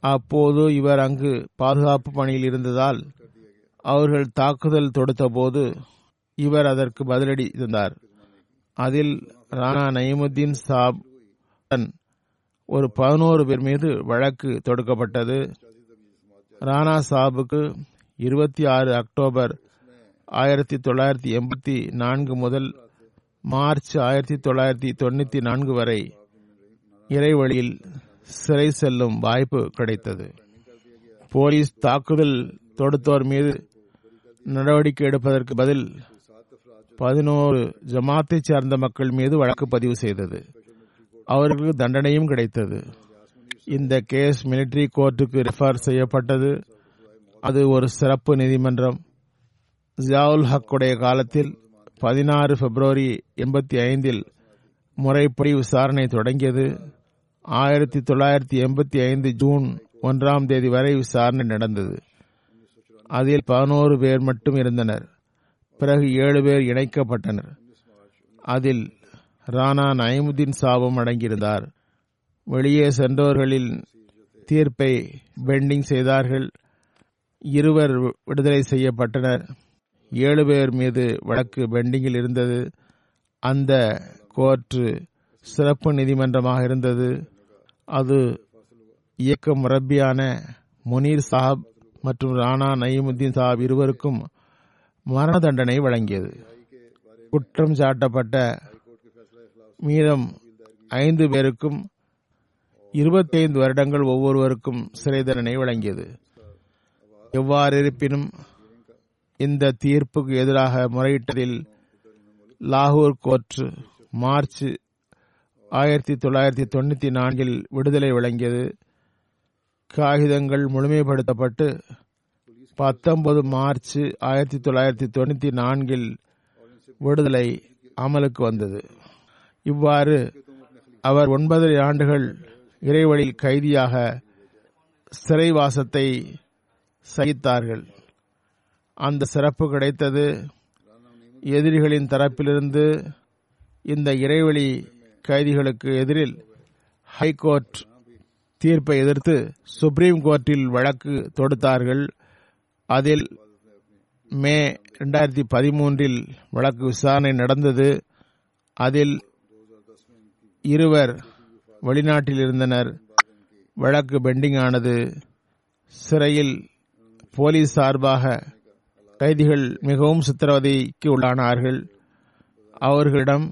அப்போது இவர் அங்கு பாதுகாப்பு பணியில் இருந்ததால் அவர்கள் தாக்குதல் தொடுத்தபோது இவர் அதற்கு பதிலடி தந்தார். அதில் ராணா நயமுத்தீன் சாப் ஒரு பதினோரு பேர் மீது வழக்கு தொடுக்கப்பட்டது. ராணா சாபுக்கு இருபத்தி ஆறு அக்டோபர் ஆயிரத்தி தொள்ளாயிரத்தி எண்பத்தி நான்கு முதல் மார்ச் ஆயிரத்தி தொள்ளாயிரத்தி தொண்ணூத்தி நான்கு வரை இறைவழியில் சிறை செல்லும் வாய்ப்பு கிடைத்தது. போலீஸ் தாக்குதல் தொடுத்தோர் மீது நடவடிக்கை எடுப்பதற்கு பதில் பதினோரு ஜமாத்தை சார்ந்த மக்கள் மீது வழக்கு பதிவு செய்தது. அவர்களுக்கு தண்டனையும் கிடைத்தது. இந்த கேஸ் மிலிட்டரி கோர்ட்டுக்கு ரெஃபர் செய்யப்பட்டது. அது ஒரு சிறப்பு நீதிமன்றம். ஜியாவுல் ஹக்குடைய காலத்தில் பதினாறு பிப்ரவரி எண்பத்தி ஐந்தில் முறைப்படி விசாரணை தொடங்கியது. ஆயிரத்தி தொள்ளாயிரத்தி எண்பத்தி ஐந்து ஜூன் ஒன்றாம் தேதி வரை விசாரணை நடந்தது. அதில் பதினோரு பேர் மட்டும் இருந்தனர். பிறகு ஏழு பேர் இணைக்கப்பட்டனர். அதில் ராணா நயமுதீன் சாபம் அடங்கியிருந்தார். வெளியே சென்றவர்களின் தீர்ப்பை பெண்டிங் செய்தார்கள். இருவர் விடுதலை செய்யப்பட்டனர். ஏழு பேர் மீது வழக்கு பெண்டிங்கில் இருந்தது. அந்த கோர்ட்டு சிறப்பு நீதிமன்றமாக இருந்தது. அது இயக்க முரப்பியான முனீர் சாஹப் மற்றும் ராணா நயீமுத்தீன் சாஹப் இருவருக்கும் மரண தண்டனை வழங்கியது. குற்றம் சாட்டப்பட்ட மீதம் ஐந்து பேருக்கும் இருபத்தைந்து வருடங்கள் ஒவ்வொருவருக்கும் சிறை தண்டனை வழங்கியது. எவ்வாறு இருப்பினும் இந்த தீர்ப்புக்கு எதிராக முறையிட்டதில் லாகூர் கோர்ட் மார்ச் ஆயிரத்தி தொள்ளாயிரத்தி தொண்ணூத்தி நான்கில் விடுதலை வழங்கியது. காகிதங்கள் முழுமைப்படுத்தப்பட்டு பத்தொன்பது மார்ச் ஆயிரத்தி தொள்ளாயிரத்தி தொண்ணூத்தி நான்கில் விடுதலை அமலுக்கு வந்தது. இவ்வாறு அவர் ஒன்பதரை ஆண்டுகள் இறைவழியில் கைதியாக சிறைவாசத்தை சகித்தார்கள். அந்த சிறப்பு கிடைத்தது. எதிரிகளின் தரப்பிலிருந்து இந்த இறைவழி கைதிகளுக்கு எதிரில் ஹைகோர்ட் தீர்ப்பை எதிர்த்து சுப்ரீம் கோர்ட்டில் வழக்கு தொடுத்தார்கள். அதில் மே ரெண்டாயிரத்தி பதிமூன்றில் வழக்கு விசாரணை நடந்தது. அதில் இருவர் வெளிநாட்டில் இருந்தனர் வழக்கு பெண்டிங் ஆனது சிறையில் போலீஸ் சார்பாக கைதிகள் மிகவும் சித்திரவதைக்கு உள்ளானார்கள். அவர்களிடம்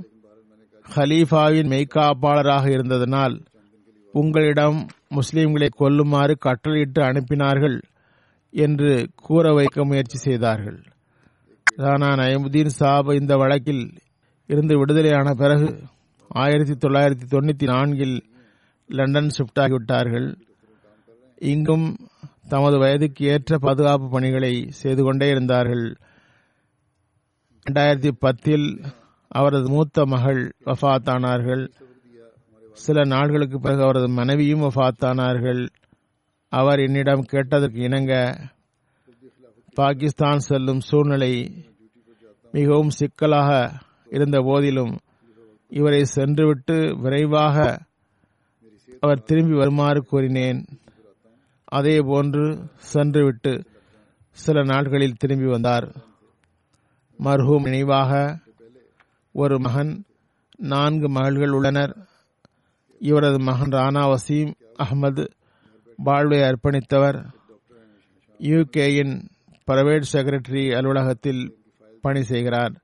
ஹலீஃபாவின் மெய்காப்பாளராக இருந்ததனால் உங்களிடம் முஸ்லிம்களை கொல்லுமாறு கட்டளையிட்டு அனுப்பினார்கள் என்று கூற வைக்க முயற்சி செய்தார்கள். ரானா நயமுதீன் சாப் இந்த வழக்கில் இருந்து விடுதலையான பிறகு ஆயிரத்தி தொள்ளாயிரத்தி தொண்ணூத்தி நான்கில் லண்டன் ஷிப்ட் ஆகிவிட்டார்கள். இங்கும் தமது வயதுக்கு ஏற்ற பாதுகாப்பு பணிகளை செய்து கொண்டே இருந்தார்கள். இரண்டாயிரத்தி பத்தில் அவரது மூத்த மகள் வஃத்தானார்கள். சில நாட்களுக்கு பிறகு அவரது மனைவியும் வஃத்தானார்கள். அவர் என்னிடம் கேட்டதற்கு இணங்க பாகிஸ்தான் செல்லும் சூழ்நிலை மிகவும் சிக்கலாக இருந்த போதிலும் இவரை சென்றுவிட்டு விரைவாக அவர் திரும்பி வருமாறு கூறினேன். அதே போன்று சென்றுவிட்டு சில நாட்களில் திரும்பி வந்தார். மர்ஹூம் நினைவாக ஒரு மகன் நான்கு மகள்கள் உள்ளனர். இவரது மகன் ரானா வசீம் அகமது வாழ்வை அர்ப்பணித்தவர். யூகேயின் பிரைவேட் செக்ரட்டரி அலுவலகத்தில் பணி செய்கிறார்.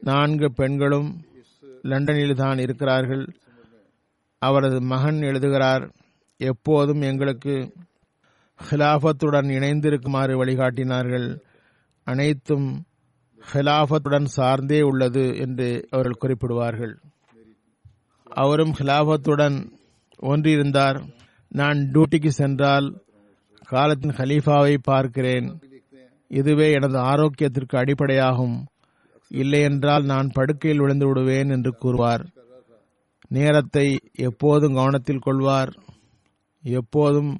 நான்கு பெண்களும் லண்டனில் தான் இருக்கிறார்கள். அவரது மகன் எழுதுகிறார் எப்போதும் எங்களுக்கு ஹிலாஃபத்துடன் இணைந்திருக்குமாறு வழிகாட்டினார்கள். அனைத்தும் ஹிலாஃபத்துடன் சார்ந்தே உள்ளது என்று அவர்கள் குறிப்பிடுவார்கள். அவரும் ஹிலாஃபத்துடன் ஒன்றியிருந்தார் நான் டியூட்டிக்கு சென்றால் காலத்தின் ஹலீஃபாவை பார்க்கிறேன். இதுவே எனது ஆரோக்கியத்திற்கு அடிப்படையாகும். இல்லையென்றால் நான் படுக்கையில் விழுந்து விடுவேன் என்று கூறுவார். நேரத்தை எப்போதும் கவனத்தில் கொள்வார். எப்போதும்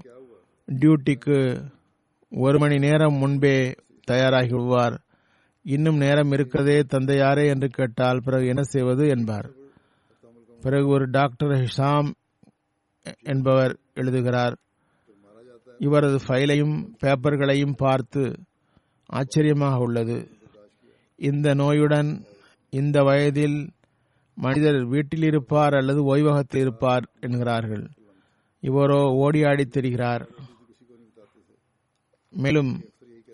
டியூட்டிக்கு ஒரு மணி நேரம் முன்பே தயாராகி விடுவார். இன்னும் நேரம் இருக்கிறதே தந்தையாரே என்று கேட்டால் பிறகு என்ன செய்வது என்பார். பிறகு ஒரு டாக்டர் ஹிஷாம் என்பவர் எழுதுகிறார். இவரது ஃபைலையும் பேப்பர்களையும் பார்த்து ஆச்சரியமாக உள்ளது. இந்த நோயுடன் இந்த வயதில் மனிதர் வீட்டில் இருப்பார் அல்லது ஓய்வகத்தில் இருப்பார் என்கிறார்கள். இவரோ ஓடி ஆடி திரிகிறார். மேலும்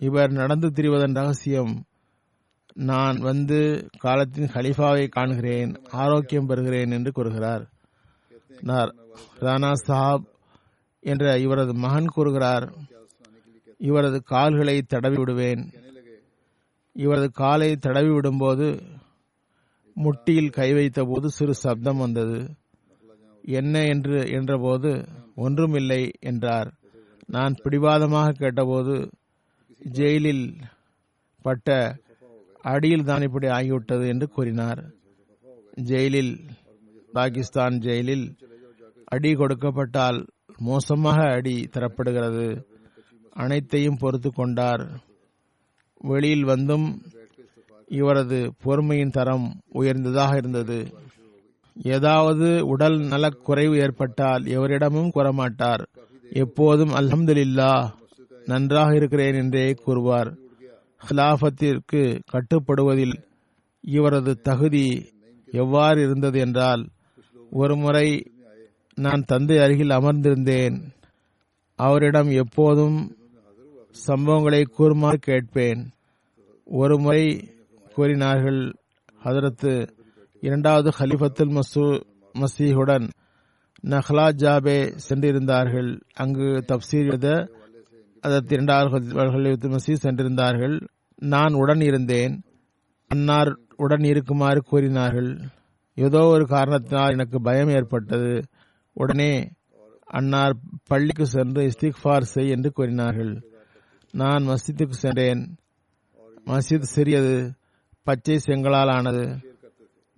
இவர் நடந்து திரிவதன் ரகசியம் நான் வந்து காலத்தின் ஹலிஃபாவை காண்கிறேன் ஆரோக்கியம் பெறுகிறேன் என்று கூறுகிறார். ரானா சாப் என்ற இவரது மகன் கூறுகிறார் இவரது கால்களை தடவி விடுவேன். இவரது காலை தடவி விடும்போது முட்டியில் கை வைத்தபோது சிறு சப்தம் வந்தது. என்ன என்று என்றபோது ஒன்றுமில்லை என்றார். நான் பிடிவாதமாக கேட்டபோது ஜெயிலில் பட்ட அடியில் தான் இப்படி ஆகிவிட்டது என்று கூறினார். ஜெயிலில் பாகிஸ்தான் ஜெயிலில் அடி கொடுக்கப்பட்டால் மோசமாக அடி தரப்படுகிறது. அனைத்தையும் பொறுத்து கொண்டார். வெளியில் வந்தும் இவரது பொறுமையின் தரம் உயர்ந்ததாக இருந்தது. ஏதாவது உடல் நலக்குறைவு ஏற்பட்டால் எவரிடமும் கூறமாட்டார். எப்போதும் அல்ஹம்துலில்லா நன்றாக இருக்கிறேன் என்றே கூறுவார். ஹிலாபத்திற்கு கட்டுப்படுவதில் இவரது தகுதி எவ்வாறு இருந்தது என்றால் ஒருமுறை நான் தந்தை அருகில் அமர்ந்திருந்தேன். அவரிடம் எப்போதும் சம்பவங்களை கூறுமாறு கேட்பேன். ஒரு முறை கூறினார்கள் ஹதரத்து இரண்டாவது ஹலிஃபத்துல் மசூ மசீஹுடன் நஹ்லா ஜாபே சென்றிருந்தார்கள். அங்கு தப்சீர் எழுத அதற்கு இரண்டாவது மசீ சென்றிருந்தார்கள். நான் உடன் இருந்தேன். அன்னார் உடன் இருக்குமாறு கூறினார்கள். ஏதோ ஒரு காரணத்தினால் எனக்கு பயம் ஏற்பட்டது. உடனே அன்னார் பள்ளிக்கு சென்று இஸ்திக்ஃபார் செய் என்று கூறினார்கள். நான் மஸ்ஜித்துக்கு சென்றேன். மஸ்ஜித் சிறியது பச்சை செங்கலால் ஆனது.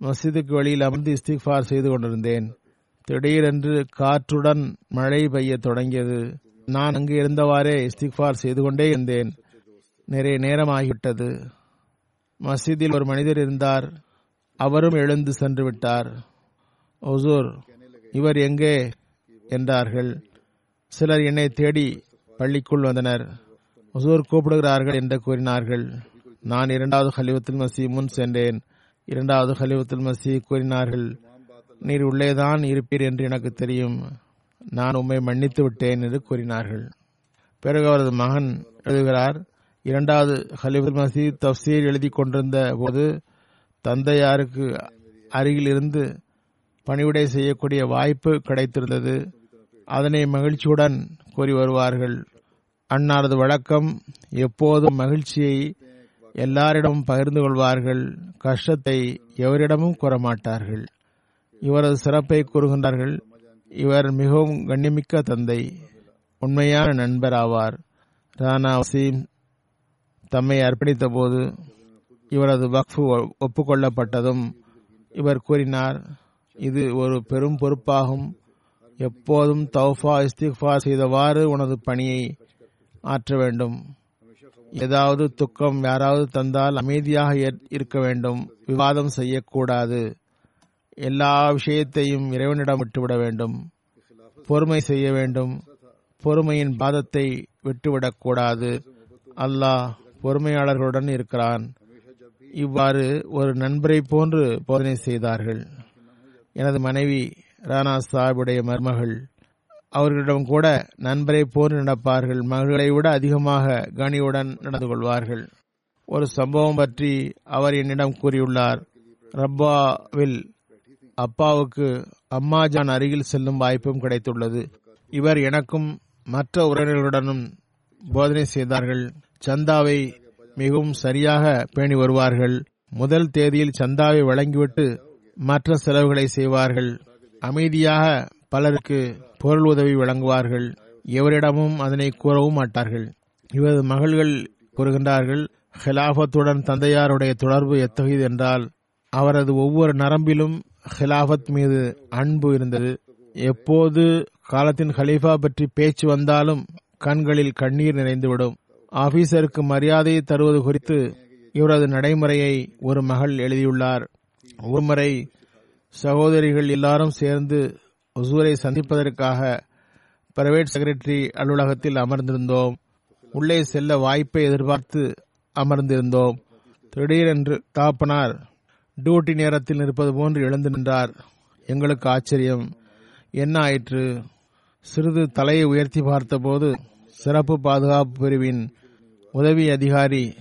மஸ்ஜிதுக்கு வெளியில் அமர்ந்து இஸ்திக்ஃபார் செய்து கொண்டிருந்தேன். திடீரென்று காற்றுடன் மழை பெய்ய தொடங்கியது. நான் அங்கு இருந்தவாறே இஸ்திக்ஃபார் செய்து கொண்டே இருந்தேன். நிறைய நேரம் ஆகிவிட்டது மஸ்ஜிதில் ஒரு மனிதர் இருந்தார். அவரும் எழுந்து சென்று விட்டார். ஒசூர் இவர் எங்கே? என்றார்கள். சிலர் என்னை தேடி பள்ளிக்குள் வந்தனர். ஹசூர் கூப்பிடுகிறார்கள் என்று கூறினார்கள். நான் இரண்டாவது ஹலிவத்துல் மசி முன் சென்றேன். இரண்டாவது ஹலிவத்துல் மசி கூறினார்கள் நீர் உள்ளேதான் இருப்பீர் என்று எனக்கு தெரியும். நான் உம்மை மன்னித்து விட்டேன் என்று கூறினார்கள். பிறகு அவரது மகன் எழுதுகிறார் இரண்டாவது ஹலிஃபுல் மசீத் தப்சீர் எழுதி கொண்டிருந்த போது தந்தையாருக்கு அருகில் இருந்து பணிவிடை செய்யக்கூடிய வாய்ப்பு கிடைத்திருந்தது. அதனை மகிழ்ச்சியுடன் கூறி வருவார்கள். அன்னாரது வழக்கம் எப்போதும் மகிழ்ச்சியை எல்லாரிடமும் பகிர்ந்து கொள்வார்கள் கஷ்டத்தை எவரிடமும் கூறமாட்டார்கள். இவரது சிறப்பை கூறுகின்றார்கள் இவர் மிகவும் கண்ணிமிக்க தந்தை உண்மையான நண்பர் ஆவார் ராணா வசீம் தம்மை அர்ப்பணித்த போது இவரது வக்ஃபு ஒப்புக்கொள்ளப்பட்டதும் இவர் கூறினார் இது ஒரு பெரும் பொறுப்பாகும் எப்போதும் தௌஃபா இஸ்திஃபா செய்தவாறு உனது பணியை ஆற்ற வேண்டும். ஏதாவது துக்கம் யாராவது தந்தால் அமைதியாக இருக்க வேண்டும். விவாதம் செய்யக்கூடாது. எல்லா விஷயத்தையும் இறைவனிடம் விட்டுவிட வேண்டும். பொறுமை செய்ய வேண்டும். பொறுமையின் பாதத்தை விட்டுவிடக்கூடாது அல்லாஹ் பொறுமையாளர்களுடன் இருக்கிறான். இவ்வாறு ஒரு நண்பரை போன்று போதனை செய்தார்கள். எனது மனைவி ராணா சாஹிபுடைய மருமகள் அவர்களிடம் கூட நண்பரை போர் நடப்பார்கள் மகளை விட அதிகமாக கனியுடன் நடந்து கொள்வார்கள். ஒரு சம்பவம் பற்றி அவர் என்னிடம் கூறியுள்ளார். ரப்பாவில் அப்பாவுக்கு அம்மாஜான் அருகில் செல்லும் வாய்ப்பும் கிடைத்துள்ளது. இவர் எனக்கும் மற்ற உறவினர்களுடனும் போதனை செய்தார்கள். சந்தாவை மிகவும் சரியாக பேணி வருவார்கள். முதல் தேதியில் சந்தாவை வழங்கிவிட்டு மற்ற செலவுகளை செய்வார்கள். அமைதியாக பலருக்கு பொருள் உதவி வழங்குவார்கள். எவரிடமும் அதனை கூறவும் மாட்டார்கள். இவரது மகள்கள் கூறுகின்றார்கள் ஹிலாபத்துடன் தந்தையாருடைய தொடர்பு எத்தகையது என்றால் அவரது ஒவ்வொரு நரம்பிலும் ஹிலாபத் மீது அன்பு இருந்தது. எப்போது காலத்தின் ஹலீஃபா பற்றி பேச்சு வந்தாலும் கண்களில் கண்ணீர் நிறைந்துவிடும். ஆபீசருக்கு மரியாதையை தருவது குறித்து இவரது நடைமுறையை ஒரு மகள் எழுதியுள்ளார். ஒருமுறை சகோதரிகள் எல்லாரும் சேர்ந்து ஒசூரை சந்திப்பதற்காக பிரைவேட் செக்ரட்டரி அலுவலகத்தில் அமர்ந்திருந்தோம். உள்ளே செல்ல வாய்ப்பை எதிர்பார்த்து அமர்ந்திருந்தோம். திடீரென்று தாப்பனார் டியூட்டி நேரத்தில் நிற்பது போன்று எழுந்து நின்றார். எங்களுக்கு ஆச்சரியம். என்ன ஆயிற்று? சிறிது தலையை உயர்த்தி பார்த்தபோது சிறப்பு பாதுகாப்பு பிரிவின் உதவி அதிகாரி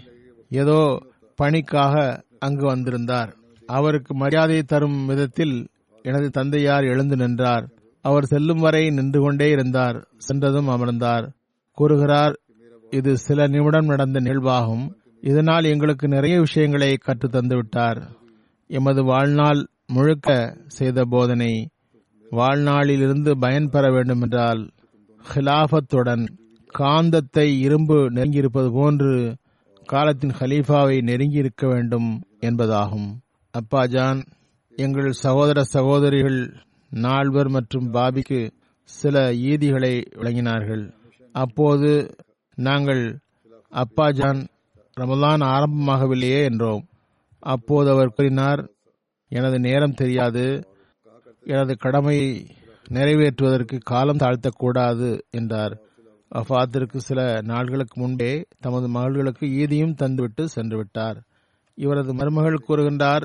ஏதோ பணிக்காக அங்கு வந்திருந்தார். அவருக்கு மரியாதை தரும் விதத்தில் எனது தந்தையார் எழுந்து நின்றார். அவர் செல்லும் வரை நின்று கொண்டே இருந்தார். சென்றதும் அமர்ந்தார். கூறுகிறார் இது சில நிமிடம் நடந்த நிகழ்வாகும். இதனால் எங்களுக்கு நிறைய விஷயங்களை கற்று தந்துவிட்டார். எமது வாழ்நாள் முழுக்க செய்த போதனை வாழ்நாளிலிருந்து பயன் பெற வேண்டுமென்றால் ஹிலாபத்துடன் காந்தத்தை இரும்பு நெருங்கியிருப்பது போன்று காலத்தின் ஹலீஃபாவை நெருங்கியிருக்க வேண்டும் என்பதாகும். அப்பாஜான் எங்கள் சகோதர சகோதரிகள் நால்வர் மற்றும் பாபிக்கு சில ஈதிகளை வழங்கினார்கள். அப்போது நாங்கள் அப்பாஜான் ரமலான் ஆரம்பமாகவில்லையே என்றோம். அப்போது அவர் கூறினார் எனது நேரம் தெரியாது. எனது கடமையை நிறைவேற்றுவதற்கு காலம் தாழ்த்தக்கூடாது என்றார். அஃபாத்திற்கு சில நாட்களுக்கு முன்பே தமது மகள்களுக்கு ஈதியும் தந்துவிட்டு சென்று விட்டார் இவரது மருமகள் கூறுகின்றார்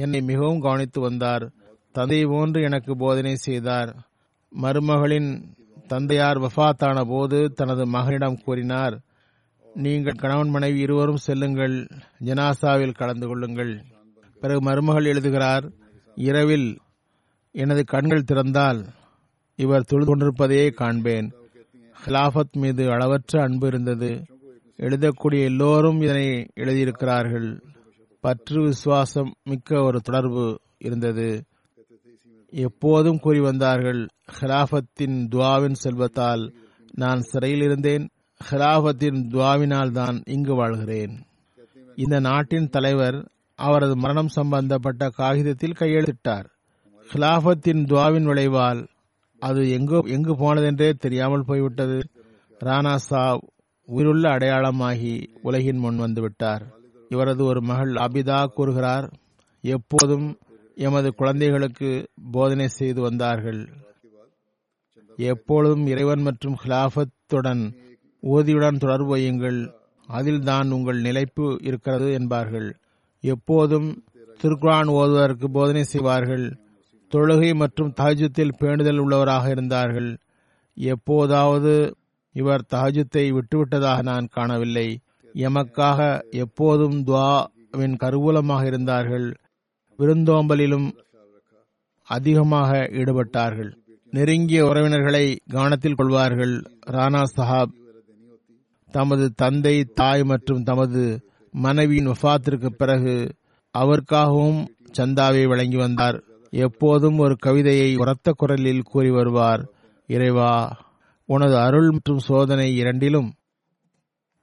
என்னை மிகவும் கவனித்து வந்தார். தந்தை போன்று எனக்கு போதனை செய்தார். மருமகளின் தந்தையார் வஃபாத்தான போது தனது மகனிடம் கூறினார் நீங்கள் கணவன் மனைவி இருவரும் செல்லுங்கள் ஜனாசாவில் கலந்து கொள்ளுங்கள். பிறகு மருமகள் எழுதுகிறார் இரவில் எனது கண்கள் திறந்தால் இவர் தொழுது கொண்டிருப்பதையே காண்பேன். ஹிலாஃபத் மீது அளவற்ற அன்பு இருந்தது. எழுதக்கூடிய எல்லோரும் இதனை எழுதியிருக்கிறார்கள். பற்று விசுவாசம் மிக்க ஒரு தொடர்பு இருந்தது. எப்போதும் கூறி வந்தார்கள் ஹிலாஃபத்தின் துவாவின் செல்வத்தால் நான் சிறையில் இருந்தேன். ஹிலாஃபத்தின் துவாவினால் தான் இங்கு வாழ்கிறேன். இந்த நாட்டின் தலைவர் அவரது மரணம் சம்பந்தப்பட்ட காகிதத்தில் கையெழுத்திட்டார். ஹிலாஃபத்தின் துவாவின் விளைவால் அது எங்கு எங்கு போனதென்றே தெரியாமல் போய்விட்டது. ராணா சாவ் உயிருள்ள அடையாளமாகி உலகின் முன் வந்துவிட்டார் இவரது ஒரு மகள் அபிதா கூறுகிறார் எப்போதும் எமது குழந்தைகளுக்கு போதனை செய்து வந்தார்கள். எப்பொழுதும் இறைவன் மற்றும் ஹிலாஃபத்துடன் ஊதியுடன் தொடர்பு வையுங்கள். அதில் தான் உங்கள் நிலைப்பு இருக்கிறது என்பார்கள். எப்போதும் திருக்குரான் ஓதுவதற்கு போதனை செய்வார்கள். தொழுகை மற்றும் தஹஜத்தில் பேணுதல் உள்ளவராக இருந்தார்கள். எப்போதாவது இவர் தஹஜத்தை விட்டுவிட்டதாக நான் காணவில்லை. எமக்காக எப்போதும் துவாவின் கருவூலமாக இருந்தார்கள். விருந்தோம்பலிலும் அதிகமாக ஈடுபட்டார்கள். நெருங்கிய உறவினர்களை கவனத்தில் கொள்வார்கள். ராணா சஹாப் தமது தந்தை தாய் மற்றும் தமது மனைவியின் வஃத்திற்கு பிறகு அவருக்காகவும் சந்தாவை வழங்கி வந்தார். எப்போதும் ஒரு கவிதையை உரத்த குரலில் கூறி வருவார். இறைவா உனது அருள் மற்றும் சோதனை இரண்டிலும்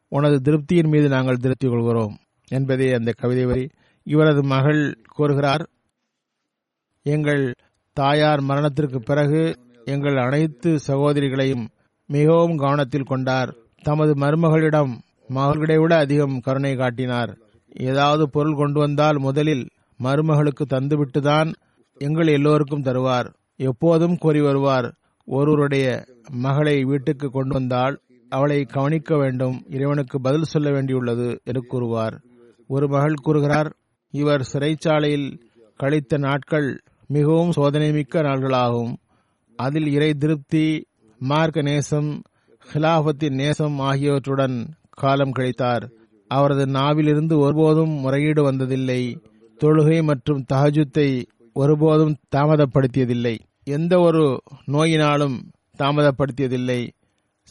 உனது திருப்தியின் மீது நாங்கள் திருப்தி கொள்கிறோம் என்பதே அந்த கவிதை வரி. இவரது மகள் கூறுகிறார் எங்கள் தாயார் மரணத்திற்கு பிறகு எங்கள் அனைத்து சகோதரிகளையும் மிகவும் கவனத்தில் கொண்டார். தமது மருமகளிடம் மகள்களை விட அதிகம் கருணை காட்டினார். ஏதாவது பொருள் கொண்டு வந்தால் முதலில் மருமகளுக்கு தந்துவிட்டுதான் எங்கள் எல்லோருக்கும் தருவார். எப்போதும் கூறி வருவார் ஒருவருடைய மகளை வீட்டுக்கு கொண்டு வந்தால் அவளை கவனிக்க வேண்டும். இறைவனுக்கு பதில் சொல்ல வேண்டியுள்ளது என்று கூறுவார். ஒரு மகள் கூறுகிறார் இவர் சிறைச்சாலையில் கழித்த நாட்கள் மிகவும் சோதனை மிக்க நாள்களாகும். அதில் இறை திருப்தி மார்க்க நேசம் ஹிலாபத்தின் நேசம் ஆகியவற்றுடன் காலம் கழித்தார். அவரது நாவிலிருந்து ஒருபோதும் முறையீடு வந்ததில்லை. தொழுகை மற்றும் தஹஜுத்தை ஒருபோதும் தாமதப்படுத்தியதில்லை. எந்த ஒரு நோயினாலும் தாமதப்படுத்தியதில்லை.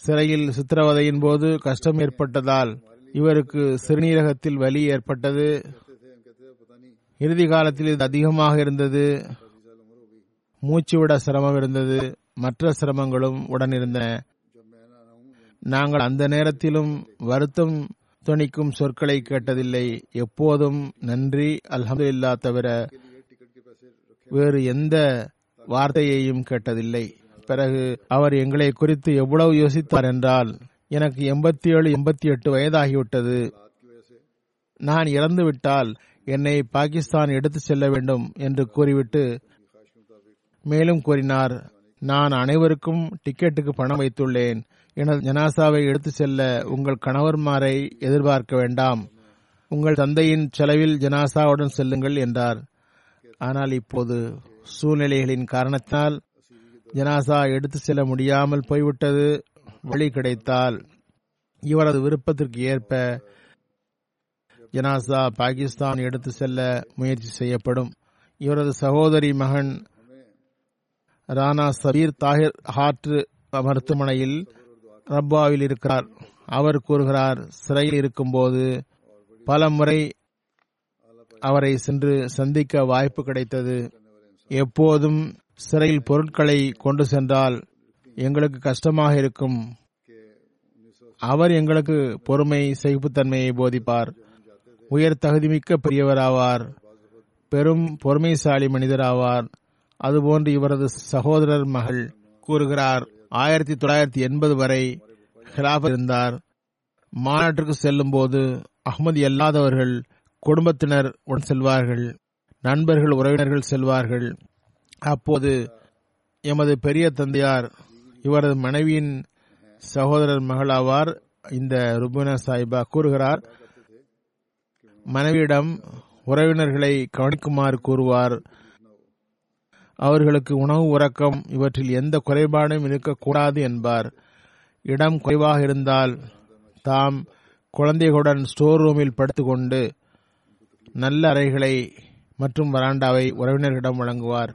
சிறையில் சித்திரவதையின் போது கஷ்டம் ஏற்பட்டதால் இவருக்கு சிறுநீரகத்தில் வலி ஏற்பட்டது. இறுதி காலத்தில் இது அதிகமாக இருந்தது. மூச்சுவிட சிரமம் இருந்தது. மற்ற சிரமங்களும் உடன் இருந்தன நாங்கள் அந்த நேரத்திலும் வருத்தம் துணிக்கும் சொற்களை கேட்டதில்லை. எப்போதும் நன்றி அல்ஹமது இல்லா தவிர வேறு எந்த வார்த்தையையும் கேட்டதில்லை. பிறகு அவர் எங்களை குறித்து எவ்வளவு யோசித்தார் என்றால் எனக்கு எண்பத்தி ஏழு எண்பத்தி எட்டு வயதாகிவிட்டது. நான் இறந்துவிட்டால் என்னை பாகிஸ்தான் எடுத்துச் செல்ல வேண்டும் என்று கூறிவிட்டு மேலும் கூறினார் நான் அனைவருக்கும் டிக்கெட்டுக்கு பணம் வைத்துள்ளேன். எனது ஜனாசாவை எடுத்துச் செல்ல உங்கள் கணவர்மாரை எதிர்பார்க்க வேண்டாம். உங்கள் தந்தையின் செலவில் ஜனாசாவுடன் செல்லுங்கள் என்றார். ஆனால் இப்போது சூழ்நிலைகளின் காரணத்தால் ஜனாசா எடுத்து செல்ல முடியாமல் போய்விட்டது. வழி கிடைத்தால் இவரது விருப்பத்திற்கு ஏற்ப ஜனாசா பாகிஸ்தான் எடுத்து செல்ல முயற்சி செய்யப்படும். இவரது சகோதரி மகன் ராணா சபீர் தாகிர் ஹார்ட் மருத்துவமனையில் ரப்பாவில் இருக்கிறார். அவர் கூறுகிறார் சிறையில் இருக்கும்போது பல முறை அவரை சென்று சந்திக்க வாய்ப்பு கிடைத்தது. எப்போதும் சிறையில் பொருட்களை கொண்டு சென்றால் எங்களுக்கு கஷ்டமாக இருக்கும். அவர் எங்களுக்கு பொறுமை சகிப்புத்தன்மையை போதிப்பார். உயர் தகுதிமிக்க பெரியவராவார். பெரும் பொறுமைசாலி மனிதராவார். அதுபோன்று இவரது சகோதரர் மகள் கூறுகிறார் ஆயிரத்தி தொள்ளாயிரத்தி எண்பது வரை ஹிலாஃப் இருந்தார். மாநாட்டிற்கு செல்லும் போது அகமது அல்லாதவர்கள் குடும்பத்தினர் உடன் செல்வார்கள். நண்பர்கள் உறவினர்கள் செல்வார்கள். அப்போது எமது பெரிய தந்தையார் இவரது மனைவியின் சகோதரர் மகளாவார் இந்த ருபுனா சாஹிபா கூறுகிறார் மனைவியிடம் உறவினர்களை கவனிக்குமாறு கூறுவார். அவர்களுக்கு உணவு உறக்கம் இவற்றில் எந்த குறைபாடும் இருக்கக்கூடாது என்பார். இடம் குறைவாக இருந்தால் தாம் குழந்தைகளுடன் ஸ்டோர் ரூமில் படுத்துக்கொண்டு நல்ல அறைகளை மற்றும் வராண்டாவை உறவினர்களிடம் வழங்குவார்.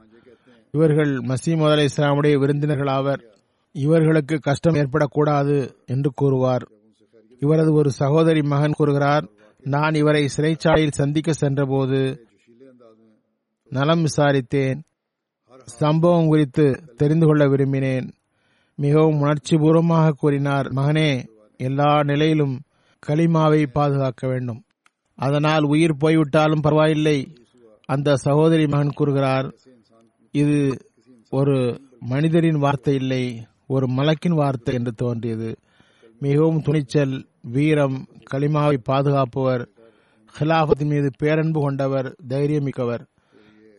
இவர்கள் மசீம் அலை இஸ்லாமுடைய விருந்தினர்களாவர் இவர்களுக்கு கஷ்டம் ஏற்படக்கூடாது என்று கூறுவார். இவரது ஒரு சகோதரி மகன் கூறுகிறார் நான் இவரை சிறைச்சாலையில் சந்திக்க சென்றபோது நலம் விசாரித்தேன். சம்பவம் குறித்து தெரிந்து கொள்ள விரும்பினேன். மிகவும் உணர்ச்சிபூர்வமாக கூறினார் மகனே எல்லா நிலையிலும் கலிமாவை பாதுகாக்க வேண்டும். அதனால் உயிர் போய்விட்டாலும் பரவாயில்லை அந்த சகோதரி மகன் கூறுகிறார். இது ஒரு மனிதரின் வார்த்தை இல்லை ஒரு மலக்கின் வார்த்தை என்று தோன்றியது. மிகவும் துணிச்சல் வீரம் களிமாவை பாதுகாப்பவர் ஹிலாபத்தின் மீது பேரன்பு கொண்டவர் தைரியமிக்கவர்.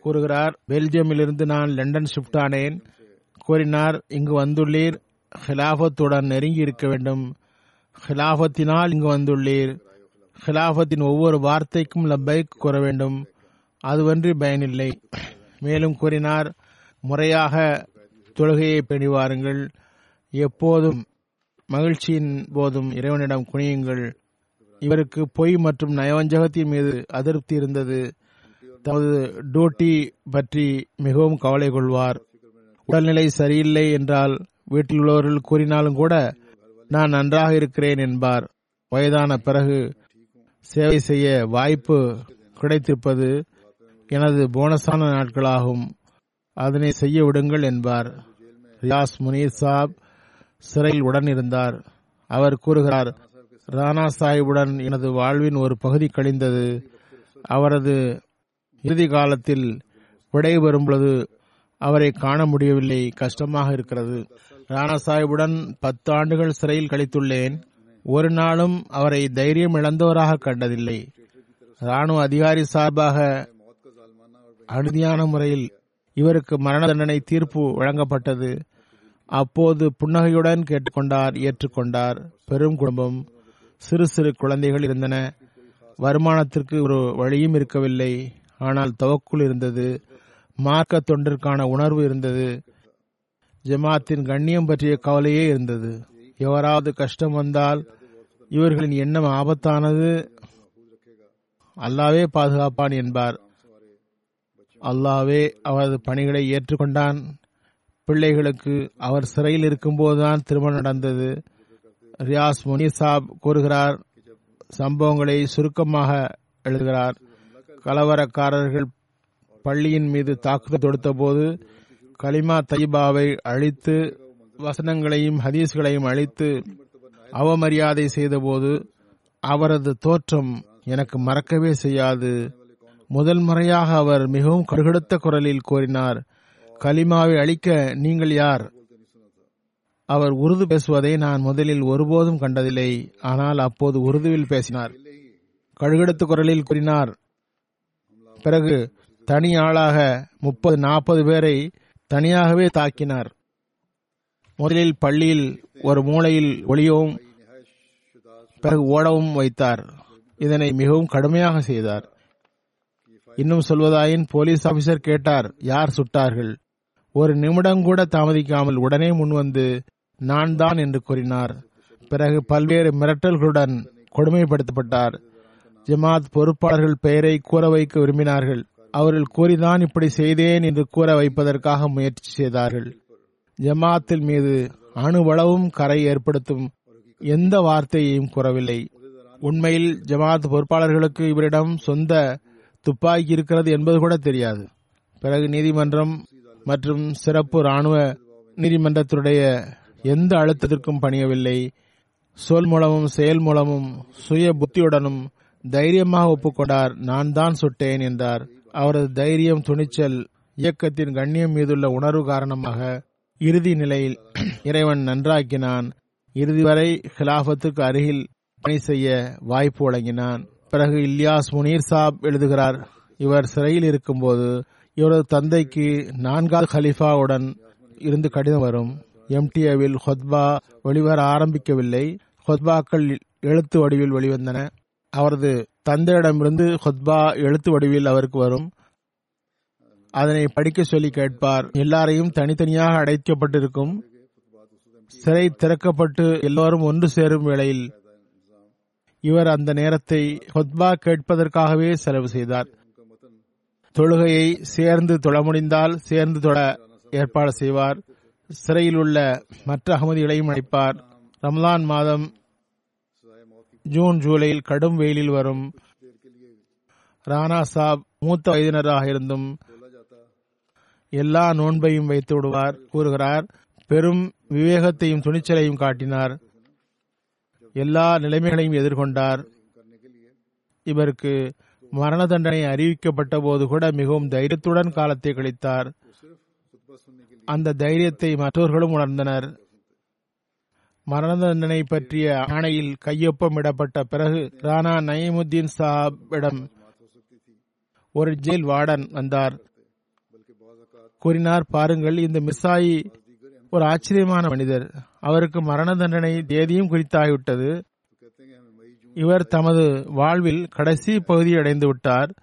கூறுகிறார் பெல்ஜியமிலிருந்து நான் லண்டன் ஷிஃப்ட் ஆனேன். கூறினார் இங்கு வந்துள்ளீர். ஹிலாபத்துடன் நெருங்கி இருக்க வேண்டும். ஹிலாபத்தினால் இங்கு வந்துள்ளீர். ஹிலாபத்தின் ஒவ்வொரு வார்த்தைக்கும் லப்பைக் கூற வேண்டும். அதுவன்றி பயனில்லை. மேலும் கூறினார் முறையாக தொழுகையை பெணிவாருங்கள் எப்போதும் மகிழ்ச்சியின் போதும் இறைவனிடம் குனியுங்கள். இவருக்கு பொய் மற்றும் நயவஞ்சகத்தின் மீது அதிருப்தி இருந்தது. தமது டியூட்டி பற்றி மிகவும் கவலை கொள்வார். உடல்நிலை சரியில்லை என்றால் வீட்டில் உள்ளவர்கள் கூறினாலும் கூட நான் நன்றாக இருக்கிறேன் என்பார். வயதான பிறகு சேவை செய்ய வாய்ப்பு கிடைத்திருப்பது எனது போனஸான நாட்களாகும். அதனை செய்ய விடுங்கள் என்பார். ரியாஸ் முனீர் சாப் சிறையில் உடன் இருந்தார் அவர் கூறுகிறார் ராணா சாஹிபுடன் எனது வாழ்வின் ஒரு பகுதி கழிந்தது. அவரது இறுதி காலத்தில் விடை பொழுது அவரை காண முடியவில்லை. கஷ்டமாக இருக்கிறது. ராணா சாஹிபுடன் பத்து ஆண்டுகள் சிறையில் கழித்துள்ளேன். ஒரு நாளும் அவரை தைரியம் இழந்தவராக கண்டதில்லை. ராணுவ அதிகாரி சார்பாக அனுதியான முறையில் இவருக்கு மரண தண்டனை தீர்ப்பு வழங்கப்பட்டது. அப்போது புன்னகையுடன் கேட்டுக்கொண்டார் ஏற்றுக்கொண்டார். பெரும் குடும்பம் சிறு சிறு குழந்தைகள் இருந்தன. வருமானத்திற்கு ஒரு வழியும் இருக்கவில்லை. ஆனால் தவக்குள் இருந்தது. மார்க்க தொண்டிற்கான உணர்வு இருந்தது. ஜமாத்தின் கண்ணியம் பற்றிய கவலையே இருந்தது. எவராவது கஷ்டம் வந்தால் இவர்களின் எண்ணம் ஆபத்தானது. அல்லாவே பாதுகாப்பான் என்பார். அல்லாவே அவரது பணிகளை ஏற்றுக்கொண்டான். பிள்ளைகளுக்கு அவர் சிறையில் இருக்கும்போதுதான் திருமணம் நடந்தது. ரியாஸ் முனிசாப் கூறுகிறார் சம்பவங்களை சுருக்கமாக எழுதுகிறார். கலவரக்காரர்கள் பள்ளியின் மீது தாக்குதல் தொடுத்த போது கலிமா தைபாவை அழித்து வசனங்களையும் ஹதீஸ்களையும் அழித்து அவமரியாதை செய்தபோது அவரது தோற்றம் எனக்கு மறக்கவே செய்யாது. முதல் முறையாக அவர் மிகவும் கடுகடுத்த குரலில் கூறினார் கலிமாவை அழிக்க நீங்கள் யார்? அவர் உருது பேசுவதை நான் முதலில் ஒருபோதும் கண்டதில்லை ஆனால் அப்போது உருதுவில் பேசினார். கழுகெடுத்த குரலில் கூறினார் பிறகு தனி ஆளாக முப்பது நாற்பது பேரை தனியாகவே தாக்கினார். முதலில் பள்ளியில் ஒரு மூலையில் ஒளியவும் பிறகு ஓடவும் வைத்தார். இதனை மிகவும் கடுமையாக செய்தார். இன்னும் சொல்வதாயின் போலீஸ் ஆபீசர் கேட்டார் யார் சுட்டார்கள்? ஒரு நிமிடம் கூட தாமதிக்காமல் உடனே முன்வந்து நான் தான் என்று கூறினார். பிறகு பல்வேறு மிரட்டல்களுடன் கொடுமைப்படுத்தப்பட்டார். ஜமாத் பொறுப்பாளர்கள் பெயரை கூற வைக்க விரும்பினார்கள். அவர்கள் கூறிதான் இப்படி செய்தேன் என்று கூற வைப்பதற்காக முயற்சி செய்தார்கள். ஜமாத்தில் மீது அணுவளவும் கரை ஏற்படுத்தும் எந்த வார்த்தையையும் கூறவில்லை. உண்மையில் ஜமாத் பொறுப்பாளர்களுக்கு இவரிடம் சொந்த துப்பாக்கி இருக்கிறது என்பது கூட தெரியாது. பிறகு நீதிமன்றம் மற்றும் சிறப்பு ராணுவ நீதிமன்றத்துடைய எந்த அழுத்தத்திற்கும் பணியவில்லை. சொல் மூலமும் செயல் மூலமும் சுய புத்தியுடனும் தைரியமாக ஒப்புக்கொண்டார். நான் தான் சுட்டேன் என்றார். அவரது தைரியம் துணிச்சல் இயக்கத்தின் கண்ணியம் மீதுள்ள உணர்வு காரணமாக இறுதி நிலையில் இறைவன் நன்றாக்கினான். இறுதி வரை ஹிலாபத்துக்கு அருகில் பணி செய்ய வாய்ப்பு வழங்கினான். பிறகு இல்யாஸ் முனீர் சாப் எழுதுகிறார் இவர் சிறையில் இருக்கும்போது இவரது தந்தைக்கு நான்காவது ஹலிஃபாவுடன் இருந்து கடிதம் வரும். எம்டிஏவில் ஹொத்பா வெளிவர ஆரம்பிக்கவில்லை. ஹொத்பாக்கள் எழுத்து வடிவில் வெளிவந்தன. அவரது தந்தையிடமிருந்து ஹொத்பா எழுத்து வடிவில் அவருக்கு வரும். அதனை படிக்க சொல்லி கேட்பார். எல்லாரையும் தனித்தனியாக அடைக்கப்பட்டிருக்கும். சிறை திறக்கப்பட்டு எல்லோரும் ஒன்று சேரும் வேளையில் இவர் அந்த நேரத்தை ஹொத்பா கேட்பதற்காகவே செலவு செய்தார். தொழுகையை சேர்ந்து தொழ முடிந்தால் சேர்ந்து தொழ ஏற்பாடு செய்வார். சிறையில் உள்ள மற்ற அகமதிகளையும் அழைப்பார். ரம்லான் மாதம் ஜூன் ஜூலையில் கடும் வெயிலில் வரும். ராணா சாப் மூத்த வயதினராக இருந்தும் எல்லா நோன்பையும் வைத்து விடுவார் கூறுகிறார். பெரும் விவேகத்தையும் துணிச்சலையும் காட்டினார். எல்லா நிலைமைகளையும் எதிர்கொண்டார். இவருக்கு மரண தண்டனை அறிவிக்கப்பட்ட போது கூட மிகவும் தைரியத்துடன் காலத்தை கழித்தார். அந்த தைரியத்தை மற்றவர்களும் உணர்ந்தனர். மரண தண்டனை பற்றிய ஆணையில் கையொப்பமிடப்பட்ட பிறகு ராணா நயமுத்தீன் சாஹிடம் ஒரு ஜெயில் வார்டன் வந்தார். கூறினார் பாருங்கள் இந்த மிஸ்ஸாயி ஒரு ஆச்சரியமான மனிதர். அவருக்கு மரண தண்டனை தேதியும் குறித்தாகிவிட்டது. இவர் தமது வாழ்வில் கடைசி பகுதியை அடைந்து விட்டார்.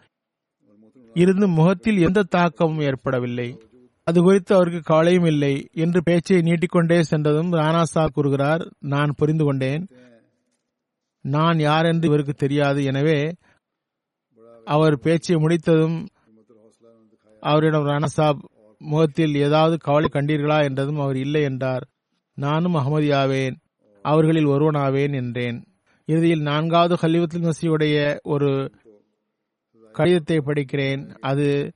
இருந்து முகத்தில் எந்த தாக்கமும் ஏற்படவில்லை. அது குறித்து அவருக்கு கவலையும் இல்லை என்று பேச்சை நீட்டிக்கொண்டே சென்றதும் ராணா சாப் கூறுகிறார் நான் புரிந்து கொண்டேன். நான் யார் என்று இவருக்கு தெரியாது. எனவே அவர் பேச்சை முடித்ததும் அவரிடம் ராணா சாப் முகத்தில் ஏதாவது கவலை கண்டீர்களா என்றதும் அவர் இல்லை என்றார். நானும் அகமதியாவேன். அவர்களில் ஒருவனாவேன் என்றேன். இறுதியில் நான்காவது ஹலிவத்துல் மசியுடைய ஒரு கடிதத்தை படிக்கிறேன். அது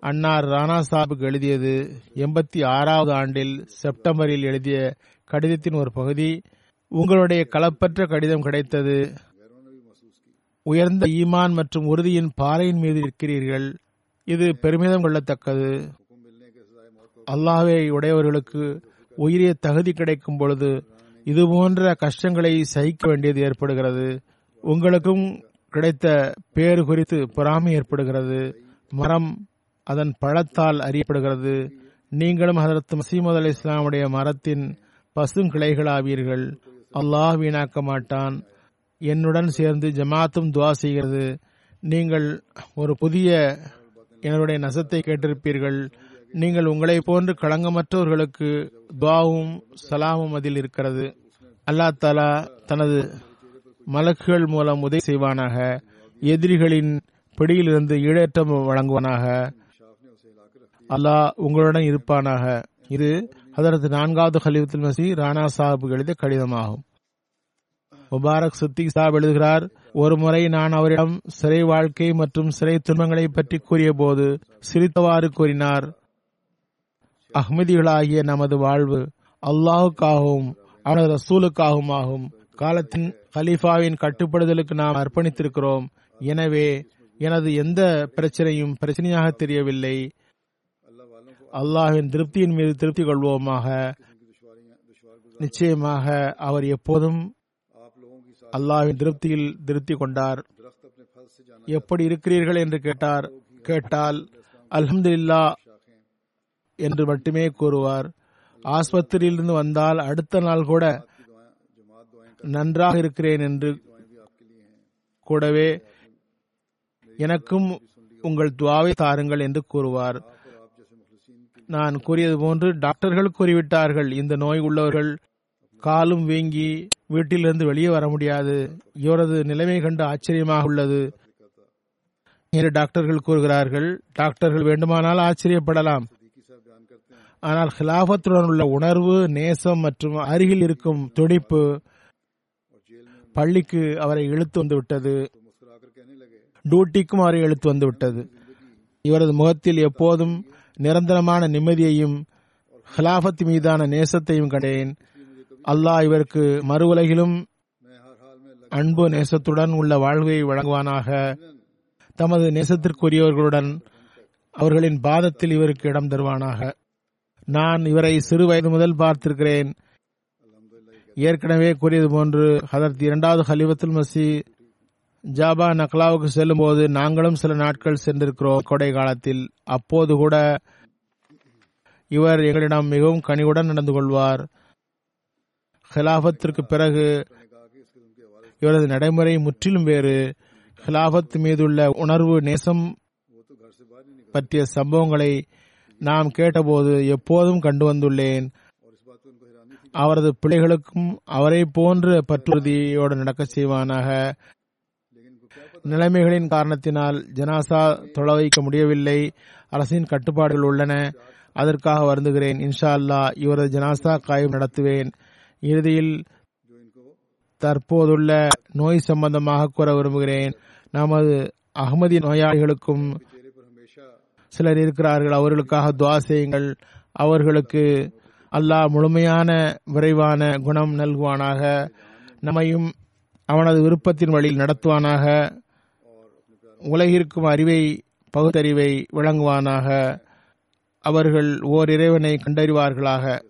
அன்னார் ராணா சாபுக்கு எழுதியது. எண்பத்தி ஆறாவது ஆண்டில் செப்டம்பரில் எழுதிய கடிதத்தின் ஒரு பகுதி உங்களுடைய களப்பற்ற கடிதம் கிடைத்தது. உயர்ந்த ஈமான் மற்றும் உறுதியின் பாறையின் மீது இருக்கிறீர்கள் இது பெருமிதம் கொள்ளத்தக்கது. அல்லாஹை உடையவர்களுக்கு உயரிய தகுதி கிடைக்கும் பொழுது இது போன்ற கஷ்டங்களை சகிக்க வேண்டியது ஏற்படுகிறது. உங்களுக்கும் கிடைத்த பேர் குறித்து பொறாமை ஏற்படுகிறது. மரம் அதன் பழத்தால் அறியப்படுகிறது. நீங்களும் ஹதரத் மசீமது அலி இஸ்லாமுடைய மரத்தின் பசும் கிளைகளாவீர்கள். அல்லாஹ் வீணாக்க மாட்டான். என்னுடன் சேர்ந்து ஜமாத்தும் துவா செய்கிறது. நீங்கள் ஒரு புதிய என்னுடைய நசத்தை கேட்டிருப்பீர்கள். நீங்கள் உங்களை போன்று களங்கமற்றவர்களுக்கு துவாவும் சலாமும் அதில் இருக்கிறது. அல்லாஹ் தாலா தனது மலக்குகள் மூலம் உதவி செய்வானாக. எதிரிகளின் பிடியிலிருந்து ஈடேற்றம் வழங்குவானாக. அல்லாஹ் உங்களுடன் இருப்பானாக. இது அதற்கு நான்காவது ஹலிவத்துல் மசி ராணா சாஹிப் எழுதிய கடிதமாகும். முபாரக் சித்திக் சாப் எழுதுகிறார் ஒரு முறை நான் அவரிடம் சிறை வாழ்க்கை மற்றும் சிறை துன்பங்களை பற்றி கூறிய போது சிரித்தவாறு கூறினார். அஹ்மதிகளாகிய நமது வாழ்வு அல்லாஹுக்காகவும் அவனது ரசூலுக்காகவும் ஆகும் காலத்தின் ஹலீஃபாவின் கட்டுப்படுதலுக்கு நாம் அர்ப்பணித்திருக்கிறோம். எனவே எனது எந்த பிரச்சனையும் பிரச்சனையாக தெரியவில்லை. அல்லாஹின் திருப்தியின் மீது திருப்தி கொள்வோமாக. நிச்சயமாக அவர் எப்போதும் அல்லாவின் திருப்தியில் திருப்தி கொண்டார். எப்படி இருக்கிறீர்கள் என்று கேட்டார். கேட்டால் அல்ஹம்துலில்லா என்று மட்டுமே கூறுவார். ஆஸ்பத்திரியிலிருந்து வந்தால் அடுத்த நாள் கூட நன்றாக இருக்கிறேன் என்று கூடவே எனக்கும் உங்கள் துவாவை தாருங்கள் என்று கூறுவார். நான் கூறியது போன்று டாக்டர்கள் கூறிவிட்டார்கள். இந்த நோய் உள்ளவர்கள் காலும் வீங்கி வீட்டிலிருந்து வெளியே வர முடியாது. இவரது நிலைமை கண்டு ஆச்சரியமாக உள்ளது. என்று டாக்டர்கள் கூறுகிறார்கள் டாக்டர்கள் வேண்டுமானால் ஆச்சரியப்படலாம். ஆனால் ஹிலாபத்துடன் உள்ள உணர்வு நேசம் மற்றும் அருகில் இருக்கும் துடிப்பு பள்ளிக்கு அவரை இழுத்து வந்து விட்டது. டியூட்டிக்கும் அவரை இழுத்து வந்து விட்டது. இவரது முகத்தில் எப்போதும் நிரந்தரமான நிம்மதியையும் ஹிலாபத் மீதான நேசத்தையும் கண்டேன். அல்லாஹ் இவருக்கு மறு உலகிலும் அன்பு நேசத்துடன் உள்ள வாழ்வை வழங்குவானாக. தமது நேசத்திற்குரியவர்களுடன் அவர்களின் பாதத்தில் இவருக்கு இடம் தருவானாக. நான் இவரை சிறு வயது முதல் பார்த்திருக்கிறேன். ஏற்கனவே கூறியது போன்று அதற்கு இரண்டாவது ஹலிவத்துல் மசி ஜாபா நக்லாவுக்கு செல்லும் போது நாங்களும் சில நாட்கள் சென்றிருக்கிறோம் கொடை காலத்தில். அப்போது கூட இவர் எங்களிடம் மிகவும் கனிவுடன் நடந்து கொள்வார். ஹிலாபத்திற்கு பிறகு இவரது நடைமுறை முற்றிலும் வேறு ஹிலாபத் மீதுள்ள உணர்வு நேசம் பற்றிய சம்பவங்களை நாம் கேட்டபோது எப்போதும் கண்டு வந்துள்ளேன் அவரது பிள்ளைகளுக்கும் அவரை போன்ற பற்றுறுதியோடு நடக்க செய்வானாக நிலைமைகளின் காரணத்தினால் ஜனாசா தொழ வைக்க முடியவில்லை அரசின் கட்டுப்பாடுகள் உள்ளன அதற்காக வருந்துகிறேன் இன்ஷா அல்லா இவரது ஜனாசா காயம் நடத்துவேன் இறுதியில் தற்போதுள்ள நோய் சம்பந்தமாக கூற விரும்புகிறேன். நமது அகமதி நோயாளிகளுக்கும் சிலர் இருக்கிறார்கள். அவர்களுக்காக துவா செய்யுங்கள். அவர்களுக்கு அல்லாஹ் முழுமையான விரைவான குணம் நல்குவானாக. நம்மையும் அவனது விருப்பத்தின் வழியில் நடத்துவானாக. உலகிற்கும் அறிவை பகுத்தறிவை வழங்குவானாக. அவர்கள் ஓர் இறைவனை கண்டறிவார்களாக.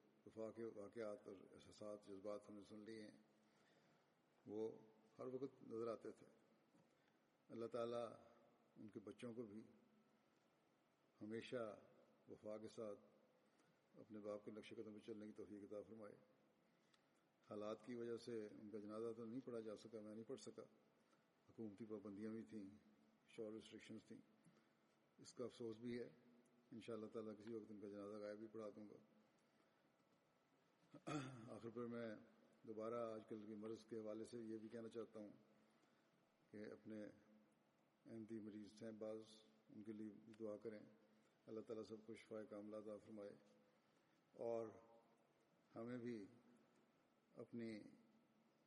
وفا کے واقعات اور احساسات، جذبات ہم نے سن لیے ہیں۔ وہ ہر وقت نظر آتے تھے۔ اللہ تعالیٰ ان کے بچوں کو بھی ہمیشہ وفا کے ساتھ اپنے باپ کے نقش قدم پہ چلنے کی توفیق عطا فرمائے۔ حالات کی وجہ سے ان کا جنازہ تو نہیں پڑھا جا سکا، میں نہیں پڑھ سکا۔ حکومتی پابندیاں بھی تھیں، شور ریسٹرکشنس تھیں۔ اس کا افسوس بھی ہے۔ ان شاء اللہ تعالیٰ کسی وقت ان کا جنازہ غائب بھی پڑھا دوں گا۔ آخر پر میں دوبارہ آج کل کی مرض کے حوالے سے یہ بھی کہنا چاہتا ہوں کہ اپنے احمدی مریض ہیں بعض، ان کے لیے دعا کریں۔ اللہ تعالیٰ سب کو شفا کاملہ عطا فرمائے۔ اور ہمیں بھی اپنی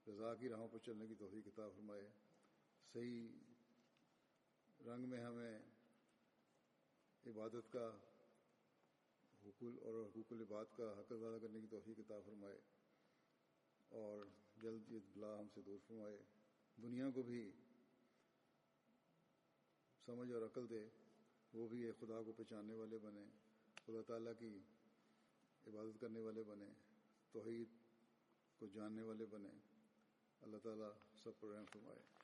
رضا کی راہوں پر چلنے کی توفیق عطا فرمائے۔ صحیح رنگ میں ہمیں عبادت کا حقوق اور حقوق العباد کا حق ادا کرنے کی توفیق عطا فرمائے اور جلد جلد بلا ہم سے دور فرمائے۔ دنیا کو بھی سمجھ اور عقل دے، وہ بھی خدا کو پہچاننے والے بنے، خدا تعالیٰ کی عبادت کرنے والے بنے، توحید کو جاننے والے بنے۔ اللہ تعالیٰ سب پر رحم فرمائے۔